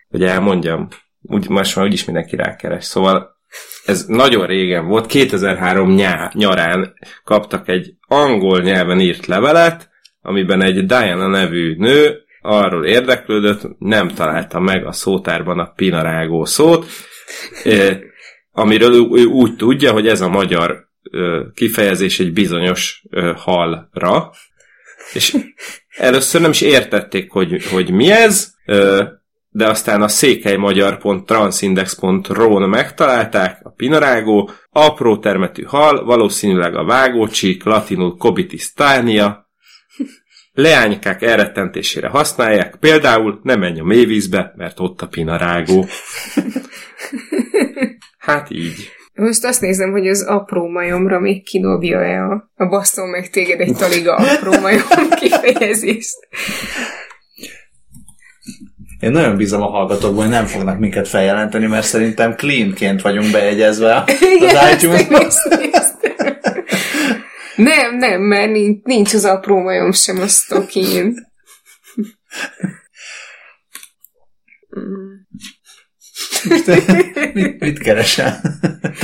Hogy elmondjam, úgy, most már úgyis mindenki rákeres. Szóval ez nagyon régen volt, 2003 nyá, nyarán kaptak egy angol nyelven írt levelet, amiben egy Diana nevű nő arról érdeklődött, nem találta meg a szótárban a pinarágó szót, amiről ő úgy tudja, hogy ez a magyar kifejezés egy bizonyos halra, és először nem is értették, hogy, hogy mi ez, de aztán a székelymagyar.transindex.ro-n megtalálták, a pinarágó, apró termetű hal, valószínűleg a vágócsík, latinul cobitis tania, *laughs* leánykák elrettentésére használják, például nem menj a mélyvízbe, mert ott a pinarágó. *laughs* Hát így. Most azt nézem, hogy az apró majomra még kidobja-e a, a basztom meg téged egy taliga apró majom *laughs* kifejezést. Én nagyon bízom a hallgatókban, hogy nem fognak minket feljelenteni, mert szerintem cleanként vagyunk bejegyezve *laughs* Igen, az itunes Nem, nem, mert nincs, nincs az apró majom sem a stokin. *laughs* mit, mit keresel?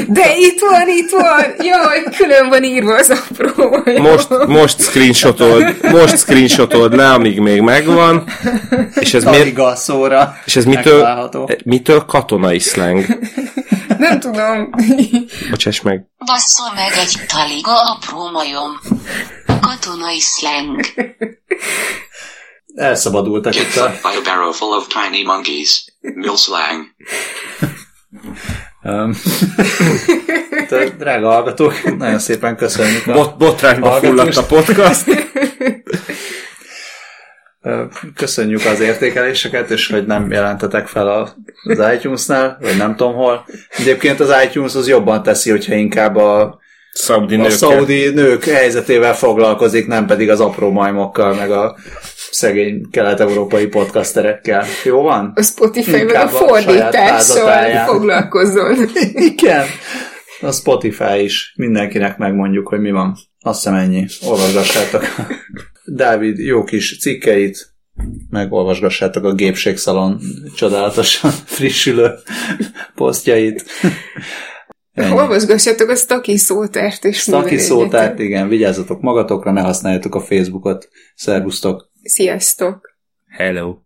De itt van, itt van! Jaj, külön van írva az apró. Most, most screenshotod, most screenshotod le, amíg még megvan. És ez, miért, szóra és ez mitől, mitől katonai slang? Nem tudom. Bocsáss meg. Basszol meg egy taliga apró majom. Katonai slang. Elszabadultak itt a... By a barrow full of tiny monkeys. Mill slang. *laughs* Um, *laughs* drága hallgatók, nagyon szépen köszönjük. A Bot, botrányba fulladt a podcast. *laughs* Köszönjük az értékeléseket, és hogy nem jelentetek fel az iTunes-nál, vagy nem tudom hol. Egyébként az iTunes az jobban teszi, hogyha inkább a Szaudi, a szaudi nők helyzetével foglalkozik, nem pedig az apró majmokkal, meg a szegény kelet-európai podcasterekkel. Jó van? A Spotify meg a fordítással foglalkozzon. *laughs* Igen. A Spotify is. Mindenkinek megmondjuk, hogy mi van. Azt hiszem ennyi. Olvasgassátok *laughs* Dávid jó kis cikkeit, megolvasgassátok a gépségszalon csodálatosan *laughs* frissülő posztjait. Olvasgassátok a Staki szótárt és Staki szótárt, igen, vigyázzatok magatokra, ne használjátok a Facebookot. Szervusztok! Sziasztok! Hello!